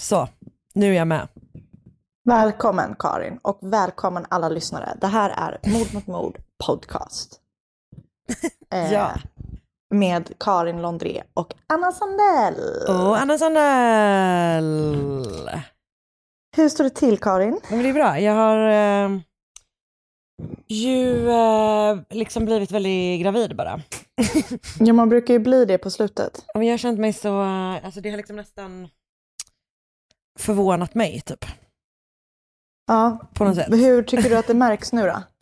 Så, nu är jag med. Välkommen Karin och välkommen alla lyssnare. Det här är Mord mot mord podcast. Eh, Ja. Med Karin Londré och Anna Sandell. Och Anna Sandell. Hur står det till Karin? Men det är bra. Jag har eh, ju eh, liksom blivit väldigt gravid bara. Ja, man brukar ju bli det på slutet. Och jag har känt mig så, eh, alltså det har liksom nästan förvånat mig typ. Ja. På något sätt. Hur tycker du att det märks nu då?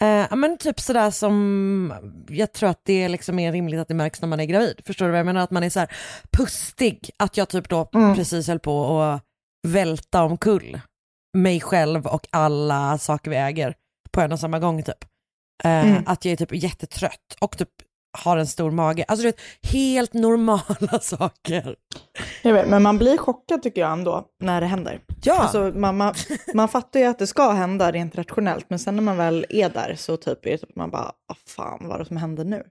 Eh, ja, men typ sådär som, jag tror att det liksom är rimligt att det märks när man är gravid. Förstår du vad jag menar? Att man är så här pustig. Att jag typ då Mm. precis höll på att välta omkull mig själv och alla saker vi äger på en och samma gång typ. Eh, Mm. Att jag är typ jättetrött och typ har en stor mage. Alltså du vet, helt normala saker. Jag vet, men man blir chockad tycker jag ändå när det händer. Ja, Alltså, man, man, man fattar ju att det ska hända rent rationellt, men sen när man väl är där så typ är det typ man bara, vad fan vad är det som händer nu?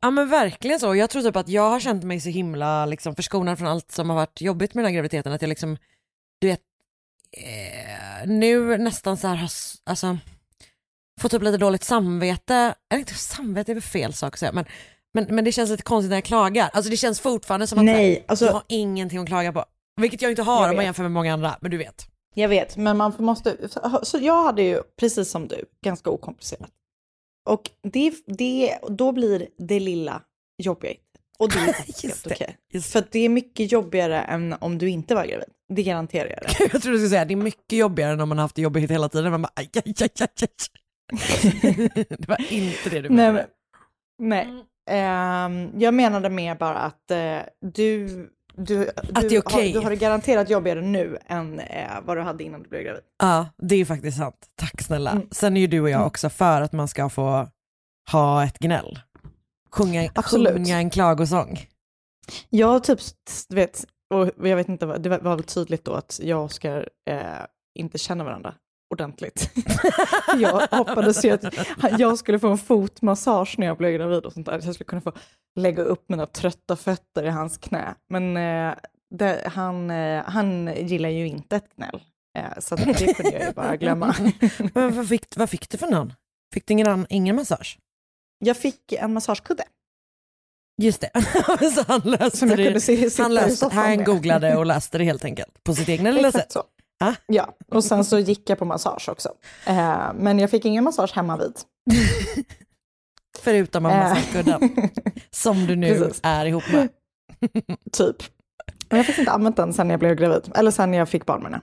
Ja men verkligen så. Jag tror typ att jag har känt mig så himla liksom, förskonad från allt som har varit jobbigt med den här graviditeten. Att jag liksom, du vet, eh, nu nästan så här har, alltså, får typ lite dåligt samvete. Eller inte samvete är väl fel sak att säga, men, men, men det känns lite konstigt när jag klagar. Alltså det känns fortfarande som att Nej, här, alltså- jag har ingenting att klaga på. Vilket jag inte har Jag om man jämför med många andra, men du vet. Jag vet, men man måste... Så jag hade ju, precis som du, ganska okomplicerat. Och det, det, då blir det lilla jobbigt. Och det är helt okej. just För att det är mycket jobbigare än om du inte var gravid. Det garanterar jag dig. Jag tror du skulle säga det är mycket jobbigare än om man har haft det jobbigt hela tiden. Man bara, aj, aj, aj, aj, aj. det var inte det du Nej, menade. men, nej. Ehm, jag menade mer bara att eh, du, du, Att du, det är okej. har, du har det garanterat jobbigare nu än eh, vad du hade innan du blev gravid. Ja, det är faktiskt sant. Tack snälla. Mm. Sen är ju du och jag också för att man ska få ha ett gnäll. Sjunga, Absolut. sjunga en klagosång. Jag typ, du vet, och jag vet inte, vad- det var var väl tydligt då att jag och Oskar eh, inte känner varandra ordentligt. jag hoppades ju att jag skulle få en fotmassage när jag blev gravid och sånt där. Så jag skulle kunna få lägga upp mina trötta fötter i hans knä. Men eh, det, han, eh, han gillar ju inte ett gnäll. Eh, så det kunde jag ju bara glömma. Men vad fick, vad fick du för någon? Fick du ingen, annan- ingen massage? jag fick en massagekudde Just det, så han löste det. Han, löste, han googlade och läste det helt enkelt på sitt egna lilla sätt. så. Ah. Ja, och sen så gick jag på massage också. Eh, men jag fick ingen massage hemma vid. Förutom av Eh. massagekudden som du nu Precis. är ihop med. Typ. Men jag har faktiskt inte använt den sen jag blev gravid. Eller sen jag fick barn menar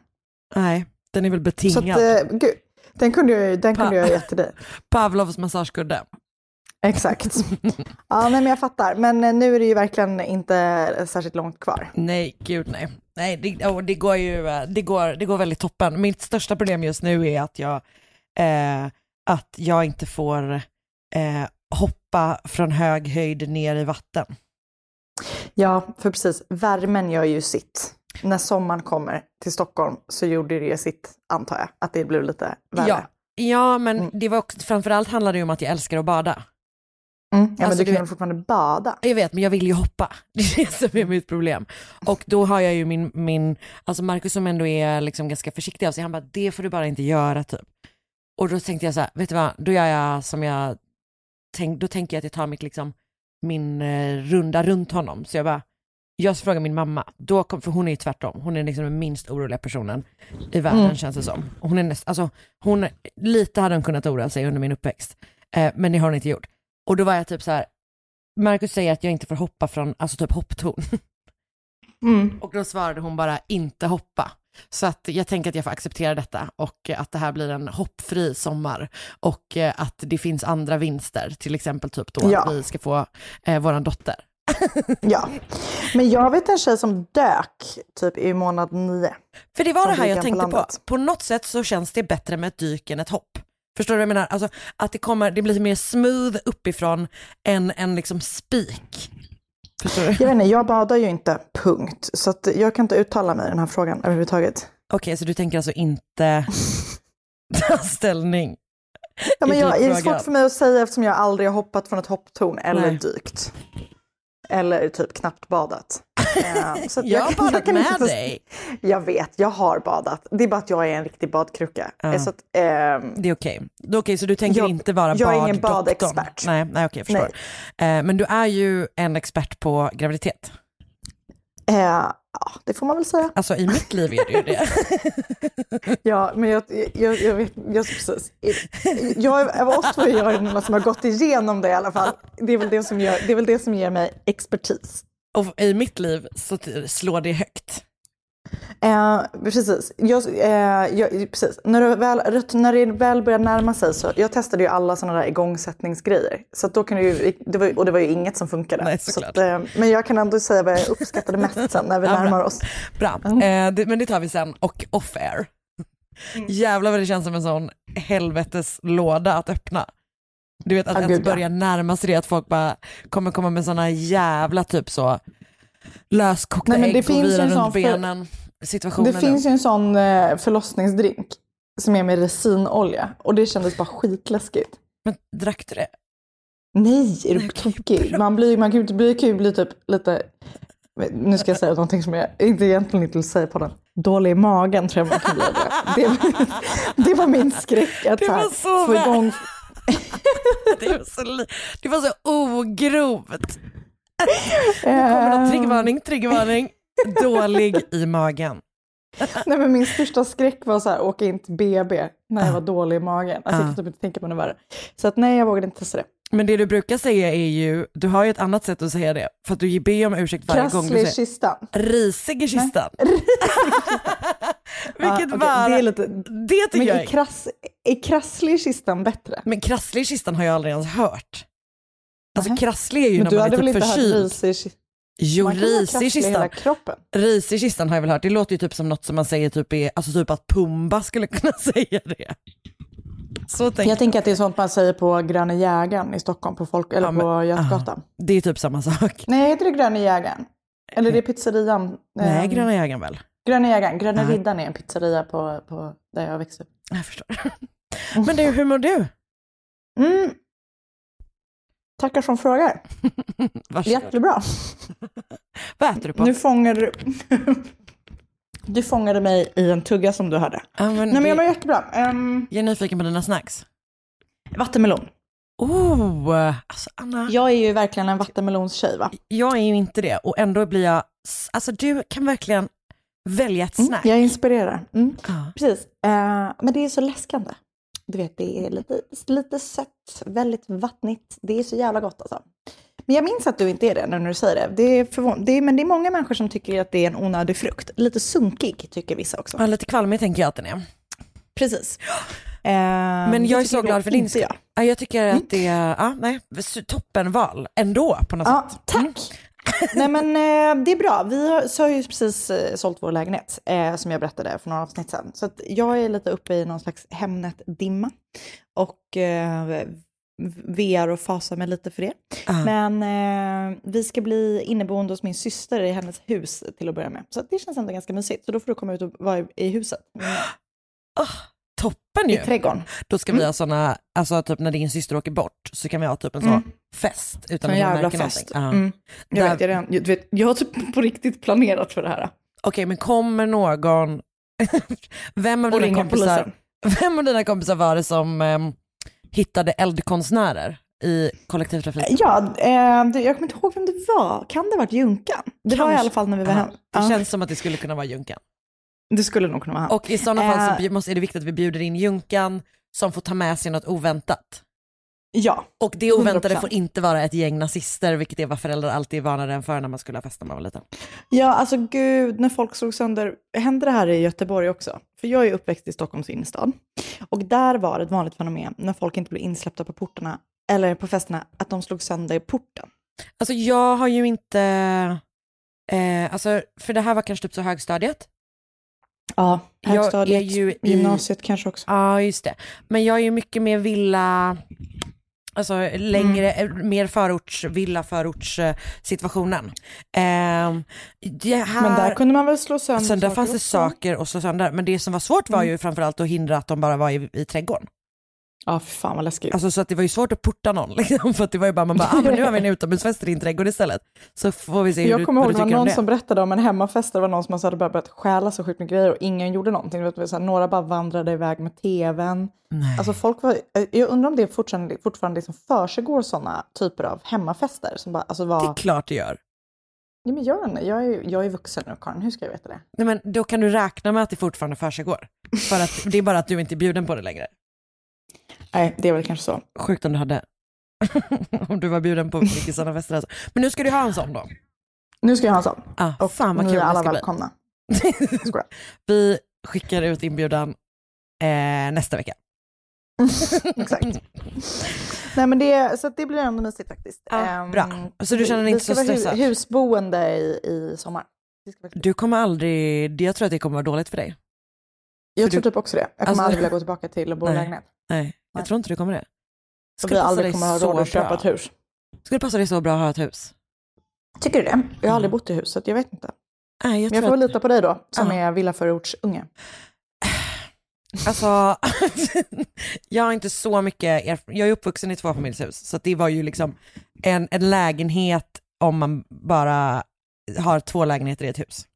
Nej, den är väl betingad. Så att, eh, gud, den kunde jag, den kunde jag ha gett till dig. Pavlovs massagekudde. Exakt. Ja, nej, men jag fattar. Men eh, nu är det ju verkligen inte särskilt långt kvar. Nej, gud nej. Nej, det, oh, det går ju, eh, det går, det går väldigt toppen. Mitt största problem just nu är att jag, eh, att jag inte får eh, hoppa från hög höjd ner i vatten. Ja, för precis. Värmen gör ju sitt. När sommaren kommer till Stockholm så gjorde det sitt, antar jag, att det blev lite värre. Ja, Ja, men det var också, framförallt handlade det om att jag älskar att bada. Mm. Ja, men Alltså, du du kan väl fortfarande bada? Jag vet, men jag vill ju hoppa. Det är det som är mitt problem. Och då har jag ju min, min alltså Markus som ändå är liksom ganska försiktig av sig, han bara, det får du bara inte göra typ. Och då tänkte jag så här, vet du vad, då gör jag som jag, tänk, då tänker jag att jag tar mitt liksom, min eh, runda runt honom. Så jag bara, jag frågar min mamma, då kom, för hon är ju tvärtom, hon är liksom den minst oroliga personen i världen Mm. känns det som. Hon är näst, alltså, hon, lite hade hon kunnat oroa sig under min uppväxt, eh, men det har hon inte gjort. Och då var jag typ så här, Marcus säger att jag inte får hoppa från, alltså typ hopptorn. Mm. Och då svarade hon bara inte hoppa. Så att jag tänker att jag får acceptera detta och att det här blir en hoppfri sommar och eh, att det finns andra vinster, till exempel typ då Ja. att vi ska få eh, våran dotter. Ja, men jag vet en tjej som dök typ i månad nio. För det var det här jag tänkte på. På något sätt så känns det bättre med ett dyk än ett hopp. Förstår du vad jag menar? Alltså att det kommer, det blir mer smooth uppifrån än en liksom spik. Jag vet inte, jag badar ju inte, punkt. Så jag kan inte uttala mig i den här frågan överhuvudtaget. Okej, så du tänker alltså inte ta ställning? Ja, men jag, det är svårt för mig att säga eftersom jag aldrig har hoppat från ett hopptorn eller Nej. dykt. Eller typ knappt badat. Eh, att Jag har badat inte med få- dig. Jag vet, jag har badat. Det är bara att jag är en riktig badkrucka. Ja. Eh, Så att, ehm, Det är okej. Det är okej, så du tänker Jag- inte vara jag är ingen baddoktorn? badexpert. Nej, nej okej, jag förstår. Eh, men du är ju en expert på graviditet. eh, ja, det får man väl säga. Alltså i mitt liv är det ju det. Ja, men jag, jag, jag vet, jag, precis. Jag, av oss två är jag den som har gått igenom det i alla fall. Det är väl det som, gör, det är väl det som ger mig expertis. Och i mitt liv så slår det högt. Eh, precis. Jag, eh, jag, precis. När, det väl, när det väl börjar närma sig så, jag testade ju alla sådana där igångsättningsgrejer. Så att då kan ju, det var, och det var ju inget som funkade. Nej, att, eh, men jag kan ändå säga vad jag uppskattade mest sen när vi Ja, bra. närmar oss. Bra, eh, det, men det tar vi sen och off air. Mm. Jävlar vad det känns som en sån helvetes låda att öppna. Du vet att Ja, ens gud, ja. börja närma sig det, att folk bara kommer komma med såna jävla typ så löskokta Nej, ägg och vira runt benen situationen. Det finns ju en sån eh, förlossningsdrink som är med resinolja och det kändes bara skitläskigt. Men drack du det? Nej, är du tokig? Man, blir, man kan bli, kan ju bli typ lite, nu ska jag säga någonting som jag inte egentligen inte vill säga på den. Dålig i magen tror jag man kan bli. Det, det, var min skräck. Att Det var här, så få igång. Det var så, det var så ogrovt. Kommer Eh, någon triggvarning, triggvarning. Dålig i magen. nej, men min största skräck var så här, åka in till BB när jag var dålig i magen. Alltså, Ah. Jag kan typ inte tänka på något värre. Så att nej, jag vågade inte testa det. Men det du brukar säga är ju, du har ju ett annat sätt att säga det, för att du ber om ursäkt varje gång Krasslig du i säger kistan. risig i kistan. Ja, Vilket okej, var, det är lite, det tycker men jag är, är, krass, är krasslig i kistan bättre? men krasslig i kistan har jag aldrig ens hört. Alltså Nähä. krasslig är ju Men när du man är typ förkyld. risig i kistan? Jo, Man kan vara ris i i kistan. hela kroppen. Ris i kistan har jag väl hört, det låter ju typ som något som man säger typ är, alltså typ att Pumba skulle kunna säga det. Så tänker Jag tänker att det är sånt man säger på Gröna jägaren i Stockholm, på folk, eller Ja, men- på Götgatan. Det är typ samma sak. Nej, heter det Gröna jägaren? Eller det är pizzerian? Nej, ehm, Gröna jägaren väl? Gröna jägaren. Gröna riddaren är en pizzeria på, på där jag växte upp. Jag förstår. Men du, hur mår du? Mm. Tackar som frågar. Jättebra. Vad äter du på? Nu fångar du... du fångade mig i en tugga som du hörde. Ja, men Nej men jag mår jättebra. Um, jag är nyfiken på dina snacks. vattenmelon. Oh, alltså Anna, Jag är ju verkligen en vattenmelonstjej va? jag är ju inte det och ändå blir jag, alltså du kan verkligen välja ett Mm, snack. jag inspirerar. Mm. Ja. Precis. Eh, men det är så läskande. Du vet, det är lite, lite sött, väldigt vattnigt. Det är så jävla gott alltså. Men jag minns att du inte är det nu när du säger det. det, är förvån- det är, men det är många människor som tycker att det är en onödig frukt. Lite sunkig tycker vissa också. Ja, lite kvalmig tänker jag att den är. Precis. Eh, Men jag är så glad för din skull. jag. Ja, jag tycker att det är, ja, nej, toppenval ändå på något Ja, sätt. Mm. tack. Nej men eh, det är bra. Vi har, har ju precis eh, sålt vår lägenhet eh, som jag berättade för några avsnitt sedan. Så jag är lite uppe i någon slags Hemnet-dimma och eh, VR och fasar mig lite för det. Ja. Men eh, vi ska bli inneboende hos min syster i hennes hus till att börja med. Så det känns ändå ganska mysigt. Så då får du komma ut och vara i, i huset. Åh, toppen i ju. trädgården. Då ska vi ha såna, alltså typ när din syster åker bort så kan vi ha typ en sån Mm. fest utan Sån att jävla fest. Ja. Mm. Jag, Där- vet, jag, redan, jag, vet, jag har typ på riktigt planerat för det här. Okej men kommer någon, vem av, Och dina ringa kompisar, polisen. vem av dina kompisar var det som ehm, hittade eldkonstnärer i kollektivtrafik? Ja, eh, det, jag kommer inte ihåg vem det var. Kan det ha varit Junkan? Det var i Kanske. alla fall när vi var hemma. Det Ja, känns som att det skulle kunna vara Junkan. det skulle nog kunna vara han. Och i sådana fall så Eh. måste, är det viktigt att vi bjuder in Junkan som får ta med sig något oväntat. Ja, Och det oväntade 100%. får inte vara ett gäng nazister, vilket är vad föräldrar alltid varnade en för när man skulle ha fest när man var liten. ja, alltså gud, när folk slog sönder, hände det här i Göteborg också? För jag är uppväxt i Stockholms innerstad. Och där var det ett vanligt fenomen när folk inte blev insläppta på portarna, eller på festerna, att de slog sönder porten. Alltså jag har ju inte, eh, alltså för det här var kanske typ så högstadiet. Ja, Jag är högstadiet, ju i- gymnasiet kanske också. Ja just det. Men jag är ju mycket mer villa, alltså längre, eh, mer förorts, villa förorts situationen. Eh, här, Men där kunde man väl slå sönder Sen där fanns det saker och så sönder, men det som var svårt var ju framförallt att hindra att de bara var i, i trädgården. Ja, för fan vad läskigt. Alltså så att det var ju svårt att porta någon liksom, för att det var ju bara, man bara, ah, men nu har vi en utomhusfest i din trädgård istället. Så får vi se hur jag du, kommer ihåg det var någon det. som berättade om en hemmafest där det var någon som hade börjat börjat stjäla så sjukt med grejer och ingen gjorde någonting. Vet, det var så här, några bara vandrade iväg med tvn. Nej. Alltså folk var, jag undrar om det fortfarande, fortfarande liksom försiggår sådana typer av hemmafester som bara, alltså det var, är klart det gör. ja, men gör det. Jag är, jag är vuxen nu Karin, hur ska jag veta det? Nej, men då kan du räkna med att det fortfarande försiggår. För att det är bara att du inte är bjuden på det längre. Nej, det är väl kanske så. Sjukt om du hade. om du var bjuden på mycket sådana fester. Alltså. Men nu ska du ha en sån då. Nu ska jag ha en sån. Ah, Och fan vad ni kul är alla ska välkomna. Vi skickar ut inbjudan eh, nästa vecka. Exakt. Nej men det, så det blir ändå mysigt faktiskt. Ja, Ehm, bra. Så du känner dig vi inte ska så vara hu- stressad? husboende i, i sommar. Ska Du kommer aldrig, jag tror att det kommer vara dåligt för dig. Jag för tror du- typ också det. Jag kommer Alltså- aldrig vilja gå tillbaka till att bo i lägenhet. Nej. Jag tror inte du kommer det. Skulle vi aldrig kommer ha så råd att köpa bra. ett hus. Skulle passa dig så bra att ha ett hus. Tycker du det? Jag har aldrig Mm. bott i huset, jag vet inte. Nej, jag Men jag får väl att, lita på dig då, som Ja. är villaförortsunge. alltså, jag har inte så mycket erf- jag är uppvuxen i tvåfamiljshus, så det var ju liksom en, en lägenhet om man bara har två lägenheter i ett hus.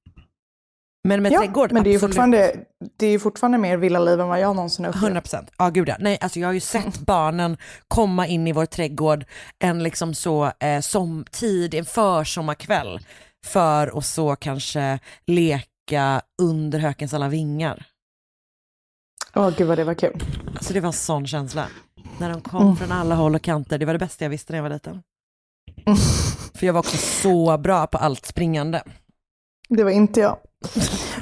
Men med Ja, trädgård, men det är ju fortfarande, det är fortfarande mer villaliv än vad jag någonsin har upplevt. 100 procent. Ja gud ja. Nej alltså jag har ju sett barnen komma in i vår trädgård en liksom så eh, som tid, en försommarkväll för att så kanske leka under hökens alla vingar. Åh gud vad det var kul. Alltså det var en sån känsla. När de kom Mm. från alla håll och kanter, det var det bästa jag visste när jag var liten. Mm. För jag var också så bra på allt springande. Det var inte jag.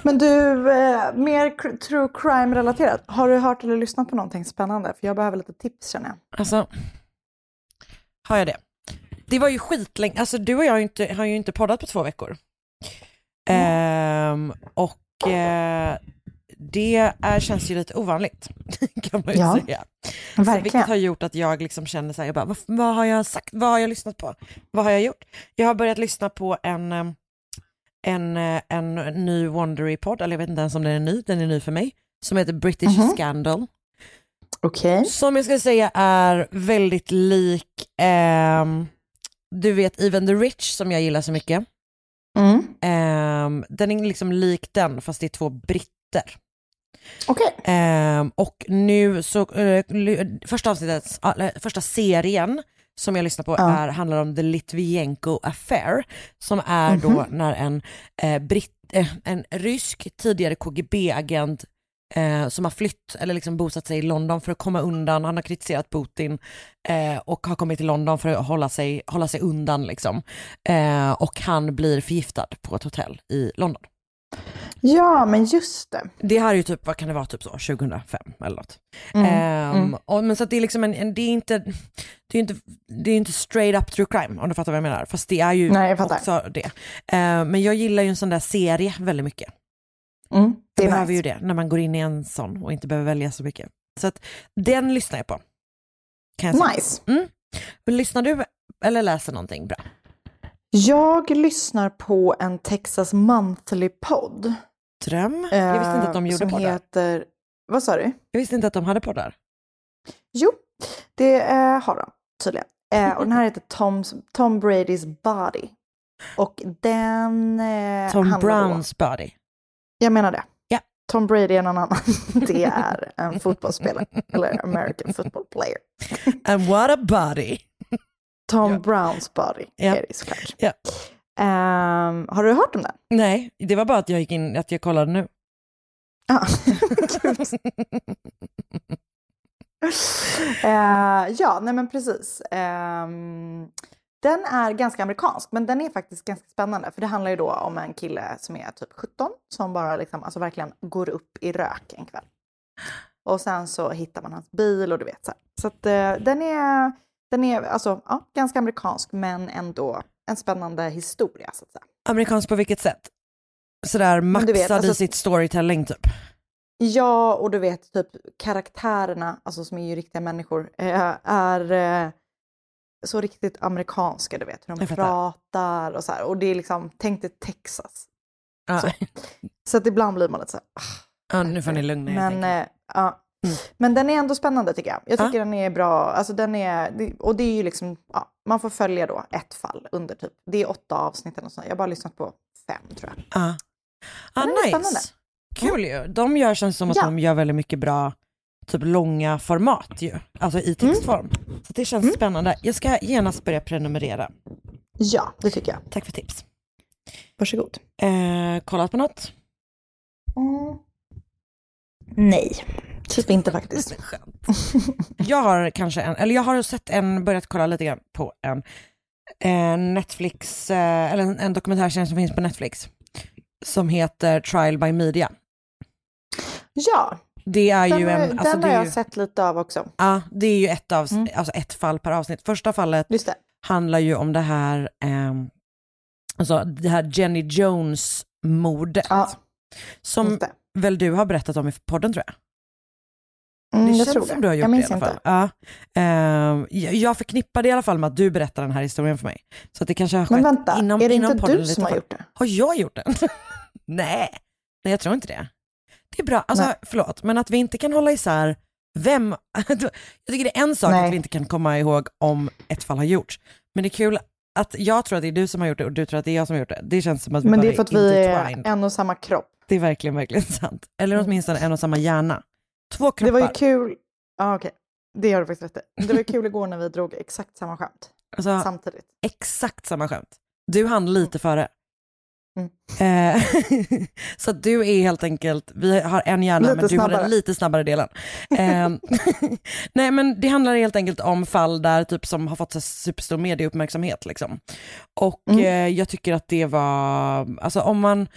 Men du, eh, mer true crime-relaterat. Har du hört eller lyssnat på någonting spännande? För jag behöver lite tips känner jag. Alltså, har jag det? Det var ju skitlänge, alltså du och jag har ju inte, har ju inte poddat på två veckor. Ehm, och eh, det är, känns ju lite ovanligt, kan man ju Ja, säga. Så, vilket Verkligen. har gjort att jag liksom känner så här, jag bara, vad, vad har jag sagt, vad har jag lyssnat på, vad har jag gjort? Jag har börjat lyssna på en, eh, en, eh, en ny Wondery-podd, eller jag vet inte ens om den är ny, den är ny för mig, som heter British Mhm. Scandal. Okej. Som jag ska säga är väldigt lik, ehm, du vet Even the Rich som jag gillar så mycket. Mm. Ehm, den är liksom lik den fast det är två britter. Okej. Ehm, och nu så, eh, första avsnittet, eller första serien som jag lyssnar på Ja. är, handlar om The Litvienko Affair som är då Mhm. när en, eh, britt, eh, en rysk tidigare KGB-agent eh, som har flytt eller liksom bosatt sig i London för att komma undan, han har kritiserat Putin eh, och har kommit till London för att hålla sig, hålla sig undan liksom. Eh, och han blir förgiftad på ett hotell i London. Ja, men just det. Det här är ju typ, vad kan det vara, typ så 2005 eller något. Mm. Ehm, mm. och, men så det är liksom en, en det är inte, det är inte, det är inte straight up true crime om du fattar vad jag menar. Fast det är ju Nej, också det. Ehm, men jag gillar ju en sån där serie väldigt mycket. Mm. Det behöver nice. ju det när man går in i en sån och inte behöver välja så mycket. Så att den lyssnar jag på. Kan jag. Nice. Men lyssnar du eller läser någonting bra? Jag lyssnar på en Texas Monthly-podd. Dröm? Jag visste inte att de eh, gjorde som poddar. heter, Vad sa du? Jag visste inte att de hade poddar. Jo, det eh, har de tydligen. Eh, och den här heter Tom's, Tom Brady's Body. Och den eh, Tom Browns body. Jag menar det. Ja. Tom Brady är någon annan. Det är en fotbollsspelare. Eller American football player. And what a body. Tom Ja. Browns Body Ja. är det såklart. Ja. Ehm, har du hört om den? Nej, det var bara att jag gick in, att jag kollade nu. Ah. Eh, ja, nej men precis. Ehm, den är ganska amerikansk, men den är faktiskt ganska spännande. För det handlar ju då om en kille som är typ 17 som bara liksom, alltså verkligen går upp i rök en kväll. Och sen så hittar man hans bil och du vet så här. Så att eh, den är, den är alltså, ja, ganska amerikansk, men ändå en spännande historia så att säga. Amerikansk på vilket sätt? Sådär maxad vet, alltså- i sitt storytelling typ. Ja, och du vet typ karaktärerna, alltså som är ju riktiga människor, eh, är eh, så riktigt amerikanska, du vet hur de pratar och så här. Och det är liksom, tänk dig Texas. Ja. Så. Så att ibland blir man lite så här, ah, Ja, nu får ni lugna er. men, eh, ja. Mm. men den är ändå spännande tycker jag. Jag Ja. tycker den är bra, alltså den är, och det är ju liksom, ja, man får följa då ett fall under typ, det är åtta avsnitt eller något sånt. Jag har bara lyssnat på fem tror jag. Ja. Ah, den är nice. spännande. Kul ju. De gör känns som att Ja. de gör väldigt mycket bra typ långa format ju. Alltså i textform. Så det känns Mm. spännande. Jag ska genast börja prenumerera. Ja, det tycker jag. Tack för tips. Varsågod. Eh, kollat på något? Mm. Nej, typ inte faktiskt. Skönt. Jag har kanske en, eller jag har sett en, börjat kolla lite grann på en, en Netflix, eh, eller en, en dokumentärserie som finns på Netflix. Som heter Trial by Media. Ja, Det är den, ju en, den alltså har det är jag ju, sett lite av också. ja, det är ju ett, av, Mm. alltså ett fall per avsnitt. Första fallet Just det. handlar ju om det här, ehm, alltså det här Jenny Jones-mordet. Ja, som. Väl du har berättat om i podden tror jag. Mm, Det jag känns tror som det. du har gjort jag det i alla fall. inte. Ja. Ehm, jag- jag förknippade i alla fall med att du berättar den här historien för mig. Så det kanske har skett Men vänta, inom, är det inom inte podden du som har gjort det? Har jag gjort den? Nej. Nej, jag tror inte det. Det är bra, alltså Nej. förlåt, men att vi inte kan hålla isär vem, jag tycker det är en sak Nej. att vi inte kan komma ihåg om ett fall har gjorts. Men det är kul att jag tror att det är du som har gjort det och du tror att det är jag som har gjort det. Det känns som att vi Men bara det är för att vi är en och samma kropp. Det är verkligen, verkligen sant. Eller åtminstone en och samma hjärna. Två kroppar. Det var ju kul. Ja, okej. Det har du faktiskt rätt i. Det var ju kul igår när vi drog exakt samma skämt alltså, samtidigt. exakt samma skämt. Du hann lite före. Mm. Eh, så du är helt enkelt, vi har en hjärna Lite men du har snabbare. den lite snabbare delen. Eh, nej men det handlar helt enkelt om fall där typ som har fått så superstor medieuppmärksamhet liksom. Och Mm. eh, jag tycker att det var, alltså om man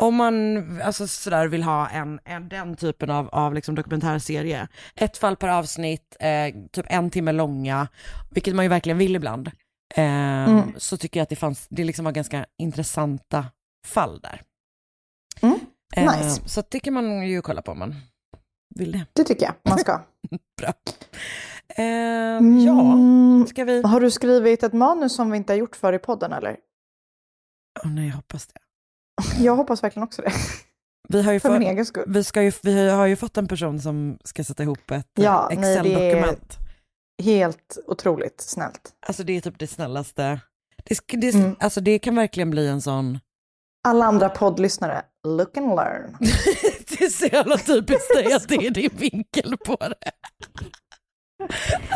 om man alltså sådär vill ha en, en, den typen av, av liksom dokumentärserie, ett fall per avsnitt, eh, typ en timme långa, vilket man ju verkligen vill ibland, eh, Mm. så tycker jag att det, fanns, det liksom var ganska intressanta fall där. Mm. Eh, Nice. Så det kan man ju kolla på om man vill det. Det tycker jag man ska. Bra. Eh, Ja, Mm. ska vi... Har du skrivit ett manus som vi inte har gjort för i podden eller? Åh nej, jag hoppas det. Jag hoppas verkligen också det. Vi har ju, För min fått, egen skull. vi ska ju, vi har ju fått en person som ska sätta ihop ett Ja, Excel-dokument. Helt otroligt snällt. Alltså det är typ det snällaste. Det, det, Mm. alltså, det kan verkligen bli en sån... Alla andra poddlyssnare, look and learn. det är så jävla typiskt dig att det är din vinkel på det.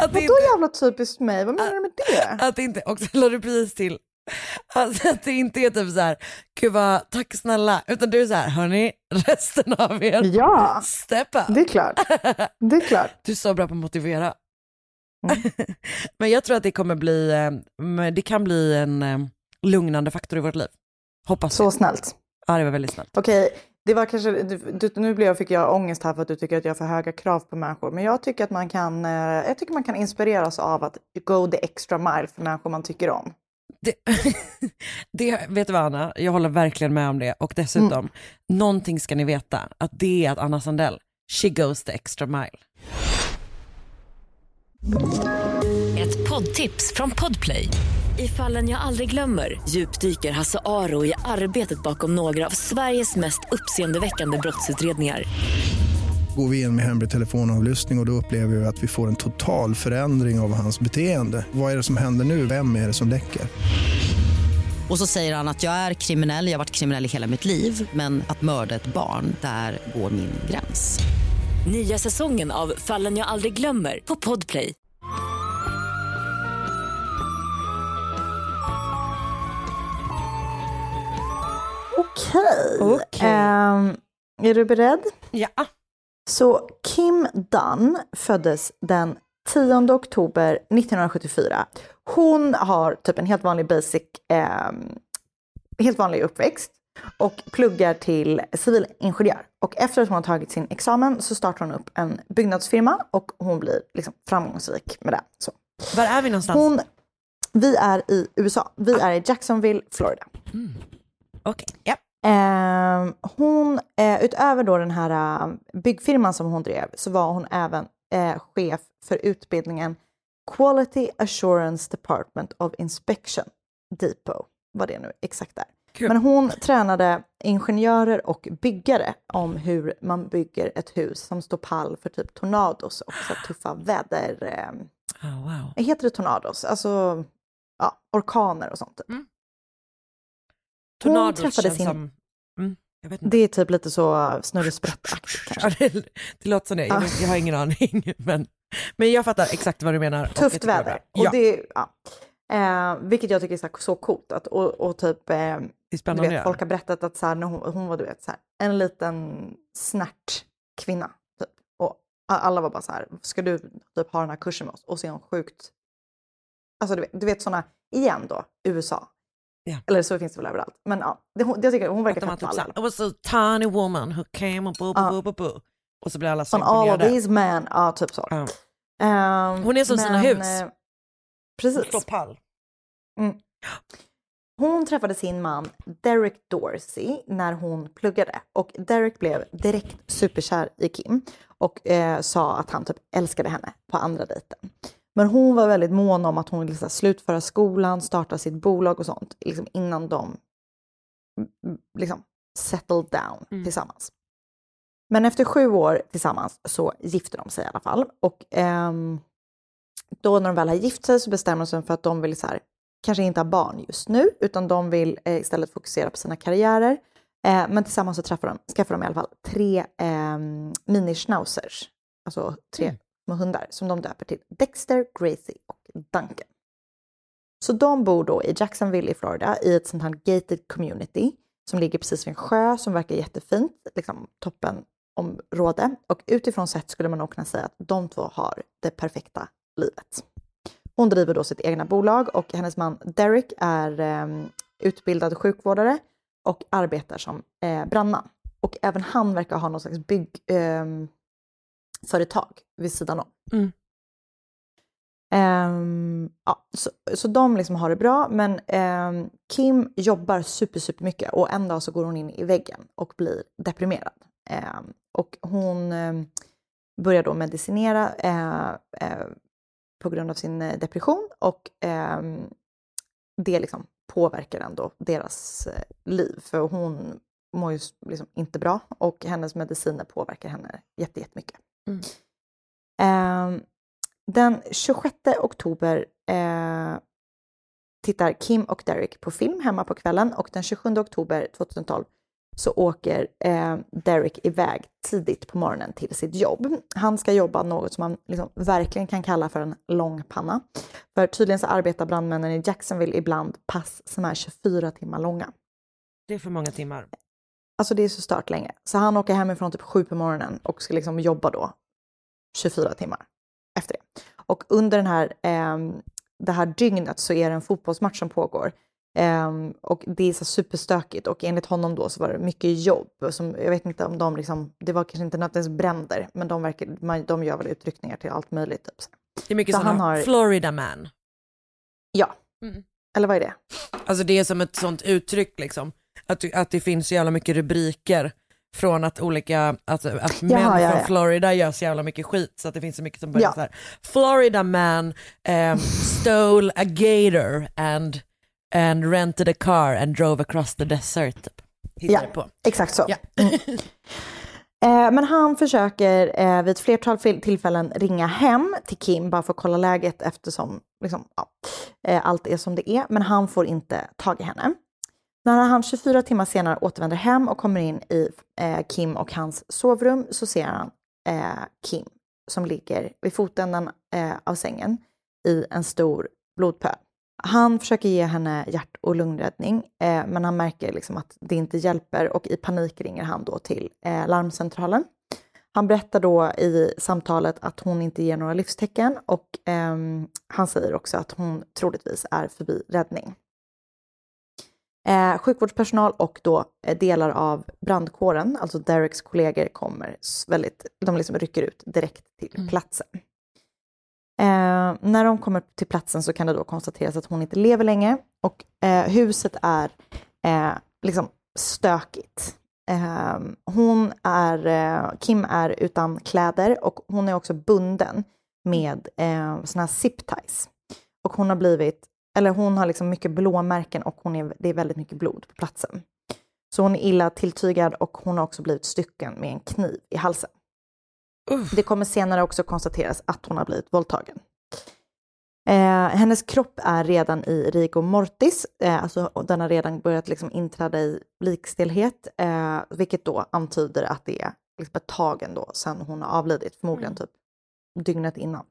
Vadå inte, jävla typiskt mig? Vad menar du med det? att inte också lade du precis till. Alltså att det inte är typ så här, gud vad, tack snälla, utan du är så här, hörni, resten av er, Ja, step up. det är klart. Det är klart. Du är så bra på att motivera. Mm. Men jag tror att det kommer bli, eh, det kan bli en eh, lugnande faktor i vårt liv. Hoppas Så jag. snällt. Ja, det var väldigt snällt. Okej, det var kanske, du, nu blev jag, fick jag ångest här för att du tycker att jag har för höga krav på människor. Men jag tycker att man kan, eh, jag tycker man kan inspireras av att go the extra mile för människor man tycker om. Det, det, vet du vad Anna, jag håller verkligen med om det. Och dessutom, Mm. någonting ska ni veta, att det är att Anna Sandell, she goes the extra mile. Ett poddtips från Podplay. I fallen jag aldrig glömmer djupdyker Hasse Aro i arbetet bakom några av Sveriges mest uppseendeväckande brottsutredningar. Går vi in med hemlig telefonavlyssning och, och då upplever vi att vi får en total förändring av hans beteende. Vad är det som händer nu? Vem är det som läcker? Och så säger han att jag är kriminell, jag har varit kriminell i hela mitt liv men att mörda ett barn, där går min gräns. Nya säsongen av Fallen jag aldrig glömmer på Podplay. Okej. Okej. Ehm, är du beredd? Ja. Så Kim Dunn föddes den 10 oktober 1974. Hon har typ en helt vanlig basic, ehm, helt vanlig uppväxt och pluggar till civilingenjör. Och efter att hon har tagit sin examen så startar hon upp en byggnadsfirma och hon blir liksom framgångsrik med det. Så. Var är vi någonstans? Hon, vi är i USA. Vi är i Jacksonville, Florida. Okej, ja. Ehm, hon, eh, utöver då den här eh, byggfirman som hon drev så var hon även eh, chef för utbildningen Quality Assurance Department of Inspection, DEPO, vad det nu exakt är. Kul. Men hon tränade ingenjörer och byggare om hur man bygger ett hus som står pall för typ tornados och så tuffa väder... Eh, Oh, wow. heter det tornados? Alltså ja, orkaner och sånt. typ. Mm. Hon Tornados träffade känns sin- som... Mm. Det är typ lite så snurresprättaktigt kanske. Ja, det, det låter som det. Jag, vet, jag har ingen aning. Men, men jag fattar exakt vad du menar. Tufft väder. Och Ja, det, ja. eh, vilket jag tycker är så, så coolt. Att, och, och typ, eh, det du vet, folk har berättat att så här, när hon, hon var du vet, så här, en liten snärt kvinna. Typ. Och alla var bara så här, ska du typ ha den här kursen med oss? Och så är hon sjukt... Alltså du vet, du vet sådana, igen då, USA. Ja. Eller så finns det väl överallt. Men ja, det, hon, jag tycker hon verkar fett typ it was a tiny woman who came och bo, bo, Ja. bo, bo, bo. Och så blir alla så On all of these men, ja typ så. Ja. Ehm, Hon är som sina men, hus. eh, Precis. Står pall. Hon träffade sin man Derek Dorsey när hon pluggade och Derek blev direkt superkär i Kim och eh, sa att han typ älskade henne på andra dejten. Men hon var väldigt mån om att hon ville så slutföra skolan, starta sitt bolag och sånt liksom, innan de mm, liksom, settled down Mm. tillsammans. Men efter sju år tillsammans så gifte de sig i alla fall. Och ehm, då när de väl har gift sig så bestämmer de sig för att de vill så här, kanske inte ha barn just nu, utan de vill eh, istället fokusera på sina karriärer. Eh, men tillsammans så träffar de, skaffar de i alla fall tre eh, mini-schnauzers, alltså tre små hundar, som de döper till Dexter, Gracie och Duncan. Så de bor då i Jacksonville i Florida i ett sånt här gated community som ligger precis vid en sjö som verkar jättefint, liksom toppenområde. Och utifrån sett skulle man nog kunna säga att de två har det perfekta livet. Hon driver då sitt egna bolag och hennes man Derek är eh, utbildad sjukvårdare och arbetar som eh, brandman. Och även han verkar ha någon slags bygg. eh, företag vid sidan om. Mm. Ehm, ja, så, så de liksom har det bra, men ehm, Kim jobbar super, super mycket och en dag så går hon in i väggen och blir deprimerad. Ehm, och hon börjar då medicinera eh, eh, på grund av sin eh, depression och det liksom påverkar ändå deras liv för hon mår ju liksom inte bra och hennes mediciner påverkar henne jätte- jättemycket. Mm. Ehm, den 26 oktober eh, tittar Kim och Derek på film hemma på kvällen och den 27 oktober 2012 så åker eh, Derek iväg tidigt på morgonen till sitt jobb. Han ska jobba något som man liksom verkligen kan kalla för en lång panna. För tydligen så arbetar brandmännen i Jacksonville ibland pass som är 24 timmar långa. Det är för många timmar. Alltså det är så stört länge. Så han åker hemifrån typ sju på morgonen och ska liksom jobba då 24 timmar efter det. Och under den här, ehm, det här dygnet så är det en fotbollsmatch som pågår. Ehm, och det är så superstökigt och enligt honom då så var det mycket jobb. Som, jag vet inte om de liksom, det var kanske inte nödvändigtvis bränder, men de, verkar, man, de gör väl utryckningar till allt möjligt. Typ. Det är mycket Så sådana har- Florida man. Ja, Mm. eller vad är det? Alltså det är som ett sånt uttryck liksom. Att, att det finns så jävla mycket rubriker från att olika, alltså, att män Jaha, ja, från ja. Florida gör så jävla mycket skit så att det finns så mycket som börjar Ja. så här. Florida man um, stole a gator and, and rented a car and drove across the desert. Typ. Hittar Ja. på. Exakt så. Ja. Mm. Eh, men han försöker eh, vid ett flertal tillfällen ringa hem till Kim bara för att kolla läget eftersom liksom, ja, eh, allt är som det är. Men han får inte tag i henne. När han 24 timmar senare återvänder hem och kommer in i eh, Kim och hans sovrum så ser han eh, Kim som ligger vid fotänden eh, av sängen i en stor blodpöl. Han försöker ge henne hjärt och lungräddning eh, men han märker liksom att det inte hjälper och i panik ringer han då till eh, larmcentralen. Han berättar då i samtalet att hon inte ger några livstecken och ehm, han säger också att hon troligtvis är förbi räddning. Eh, sjukvårdspersonal och då eh, delar av brandkåren, alltså Dereks kollegor, kommer väldigt, de liksom rycker ut direkt till platsen. Eh, när de kommer till platsen så kan det då konstateras att hon inte lever länge och eh, huset är eh, liksom stökigt. Eh, hon är, eh, Kim är utan kläder och hon är också bunden med eh, såna här zip ties. Och hon har blivit, eller hon har liksom mycket blåmärken och hon är, det är väldigt mycket blod på platsen. Så hon är illa tilltygad och hon har också blivit stycken med en kniv i halsen. Det kommer senare också konstateras att hon har blivit våldtagen. Eh, hennes kropp är redan i rigor mortis, eh, alltså den har redan börjat liksom inträda i likstelhet, eh, vilket då antyder att det är liksom ett tag ändå sedan hon har avlidit, förmodligen typ dygnet innan.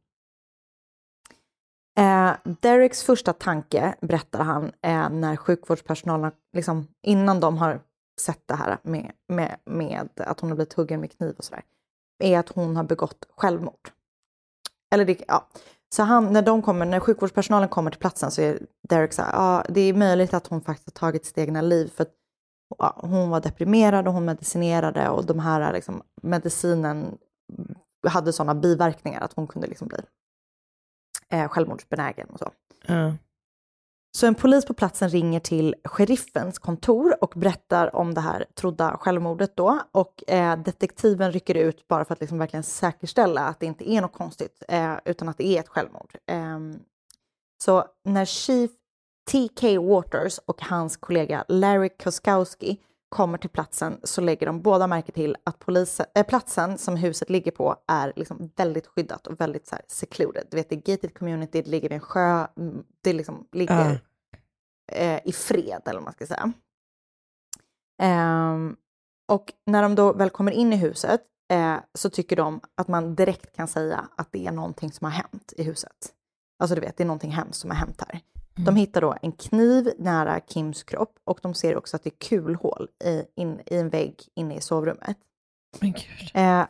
Eh, Dereks första tanke, berättar han, eh, när sjukvårdspersonalen, liksom, innan de har sett det här med, med, med att hon har blivit huggen med kniv och sådär, är att hon har begått självmord. Eller det, ja. Så han, när, de kommer, när sjukvårdspersonalen kommer till platsen så är Derek så här, ja, det är möjligt att hon faktiskt har tagit sitt egna liv för att ja, hon var deprimerad och hon medicinerade och de här liksom, medicinen hade sådana biverkningar att hon kunde liksom bli eh, självmordsbenägen och så. Ja. Så en polis på platsen ringer till sheriffens kontor och berättar om det här trodda självmordet då. Och eh, detektiven rycker ut bara för att liksom verkligen säkerställa att det inte är något konstigt, eh, utan att det är ett självmord. Ehm, så när Chief T.K. Waters och hans kollega Larry Koskowski kommer till platsen så lägger de båda märke till att polisen, äh, platsen som huset ligger på är liksom väldigt skyddat och väldigt så här secluded. Du vet, det är gated community, det ligger vid en sjö, mm, det liksom ligger eh, i fred eller vad man ska säga. Ehm, och när de då väl kommer in i huset eh, så tycker de att man direkt kan säga att det är någonting som har hänt i huset. Alltså du vet, det är någonting hemskt som har hänt här. De hittar då en kniv nära Kims kropp och de ser också att det är kulhål i, in, i en vägg inne i sovrummet. Men gud. Eh,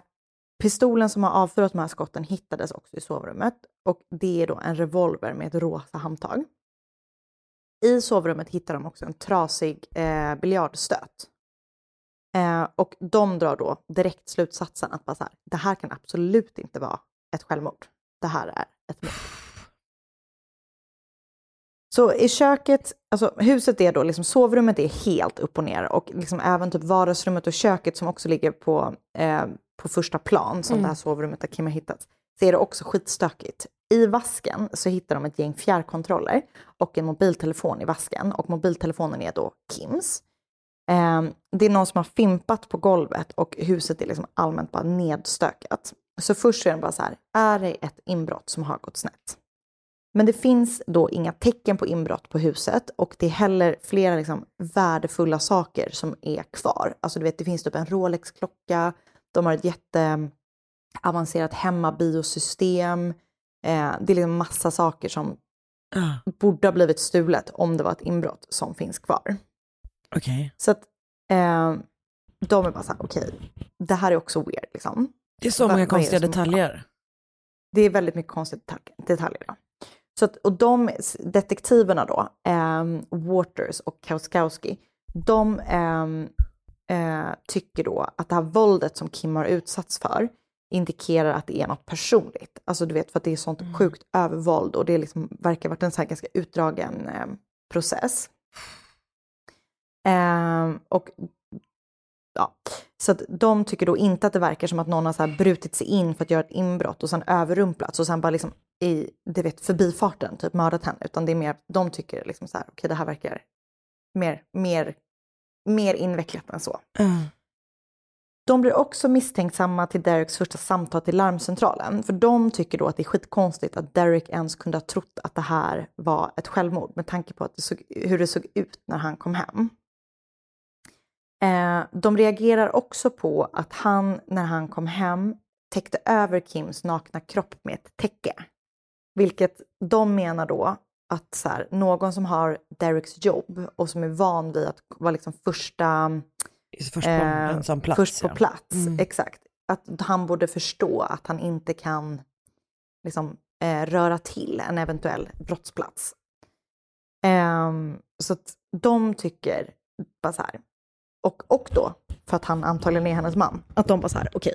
pistolen som har avfyrat de här skotten hittades också i sovrummet och det är då en revolver med ett rosa handtag. I sovrummet hittar de också en trasig eh, biljardstöt. Eh, och de drar då direkt slutsatsen att bara så här, det här kan absolut inte vara ett självmord. Det här är ett mord. Så i köket, alltså huset är då liksom sovrummet är helt upp och ner och liksom även typ vardagsrummet och köket som också ligger på, eh, på första plan som Mm. det här sovrummet där Kim har hittats. Så är det också skitstökigt. I vasken så hittar de ett gäng fjärrkontroller och en mobiltelefon i vasken och mobiltelefonen är då Kims. Eh, det är någon som har fimpat på golvet och huset är liksom allmänt bara nedstökat. Så först är den bara så här, är det ett inbrott som har gått snett? Men det finns då inga tecken på inbrott på huset och det är heller flera liksom värdefulla saker som är kvar. Alltså du vet, det finns typ en Rolex-klocka, de har ett jätteavancerat hemmabiosystem. Eh, det är liksom massa saker som Ah, borde ha blivit stulet om det var ett inbrott som finns kvar. Okej. Så att eh, de är bara så här, okej, det här är också weird liksom. Det är så många konstiga detaljer. Det är väldigt mycket konstiga detalj- detaljer. Då. Så att, och de detektiverna då, ehm, Waters och Kauskowski, de ehm, eh, tycker då att det här våldet som Kim har utsatts för indikerar att det är något personligt. Alltså du vet för att det är sånt sjukt övervåld och det liksom verkar varit en så här ganska utdragen eh, process. Ehm, och ja, så att de tycker då inte att det verkar som att någon har så brutit sig in för att göra ett inbrott och sen överrumplats och sen bara liksom i det vet, förbifarten typ mördat henne. Utan det är mer, de tycker liksom så här, okej det här verkar mer, mer, mer invecklat än så. Ah. De blir också misstänksamma till Dereks första samtal till larmcentralen. För de tycker då att det är skitkonstigt att Derek ens kunde ha trott att det här var ett självmord med tanke på att det såg, hur det såg ut när han kom hem. Eh, de reagerar också på att han, när han kom hem, täckte över Kims nakna kropp med ett täcke. Vilket de menar då att så här, någon som har Dereks jobb och som är van vid att vara liksom första Först på, sån plats, först på ja. plats, Mm. exakt. Att han borde förstå att han inte kan liksom, eh, röra till en eventuell brottsplats. Ehm, så att de tycker bara så här, och, och då, för att han antagligen är hennes man, att de bara så här, okej,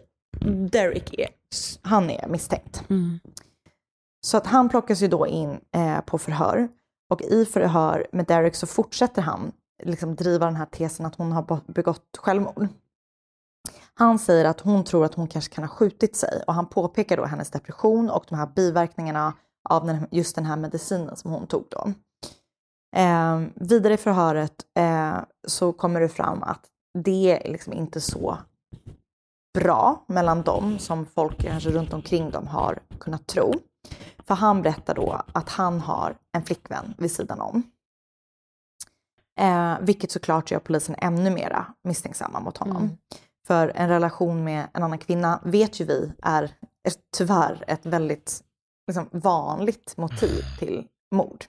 Derek är, han är misstänkt. Mm. Så att han plockas ju då in eh, på förhör. Och i förhör med Derek så fortsätter han liksom driva den här tesen att hon har be- begått självmord. Han säger att hon tror att hon kanske kan ha skjutit sig och han påpekar då hennes depression och de här biverkningarna av den, just den här medicinen som hon tog då. Eh, vidare i förhöret eh, så kommer det fram att det är liksom inte så bra mellan dem som folk kanske runt omkring dem har kunnat tro. För han berättar då att han har en flickvän vid sidan om. Eh, vilket såklart gör polisen ännu mera misstänksamma mot honom. Mm. För en relation med en annan kvinna vet ju vi är ett, tyvärr ett väldigt liksom, vanligt motiv till mord.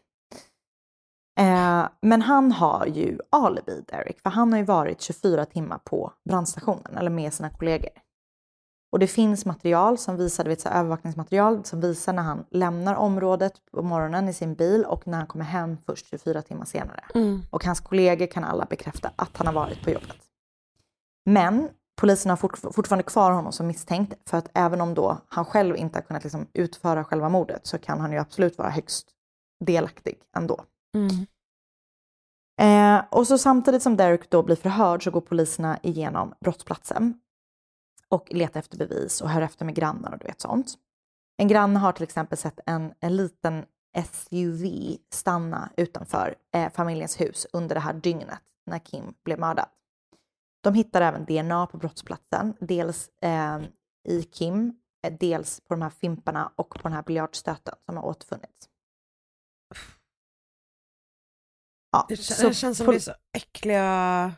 Eh, men han har ju alibi, Derek, för han har ju varit 24 timmar på brandstationen eller med sina kollegor. Och det finns material som visar, vet, så övervakningsmaterial som visar när han lämnar området på morgonen i sin bil och när han kommer hem först 24 timmar senare. Mm. Och hans kollegor kan alla bekräfta att han har varit på jobbet. Men polisen har fort, fortfarande kvar honom som misstänkt för att även om då han själv inte har kunnat liksom utföra själva mordet så kan han ju absolut vara högst delaktig ändå. Mm. Eh, och så samtidigt som Derek då blir förhörd så går poliserna igenom brottsplatsen och letar efter bevis och hör efter med grannar och du vet sånt. En granne har till exempel sett en, en liten SUV stanna utanför eh, familjens hus under det här dygnet när Kim blev mördad. De hittar även DNA på brottsplatsen, dels eh, i Kim, eh, dels på de här fimparna och på den här biljardstöten som har återfunnits. Ja, Det, så det känns som det är så äckliga...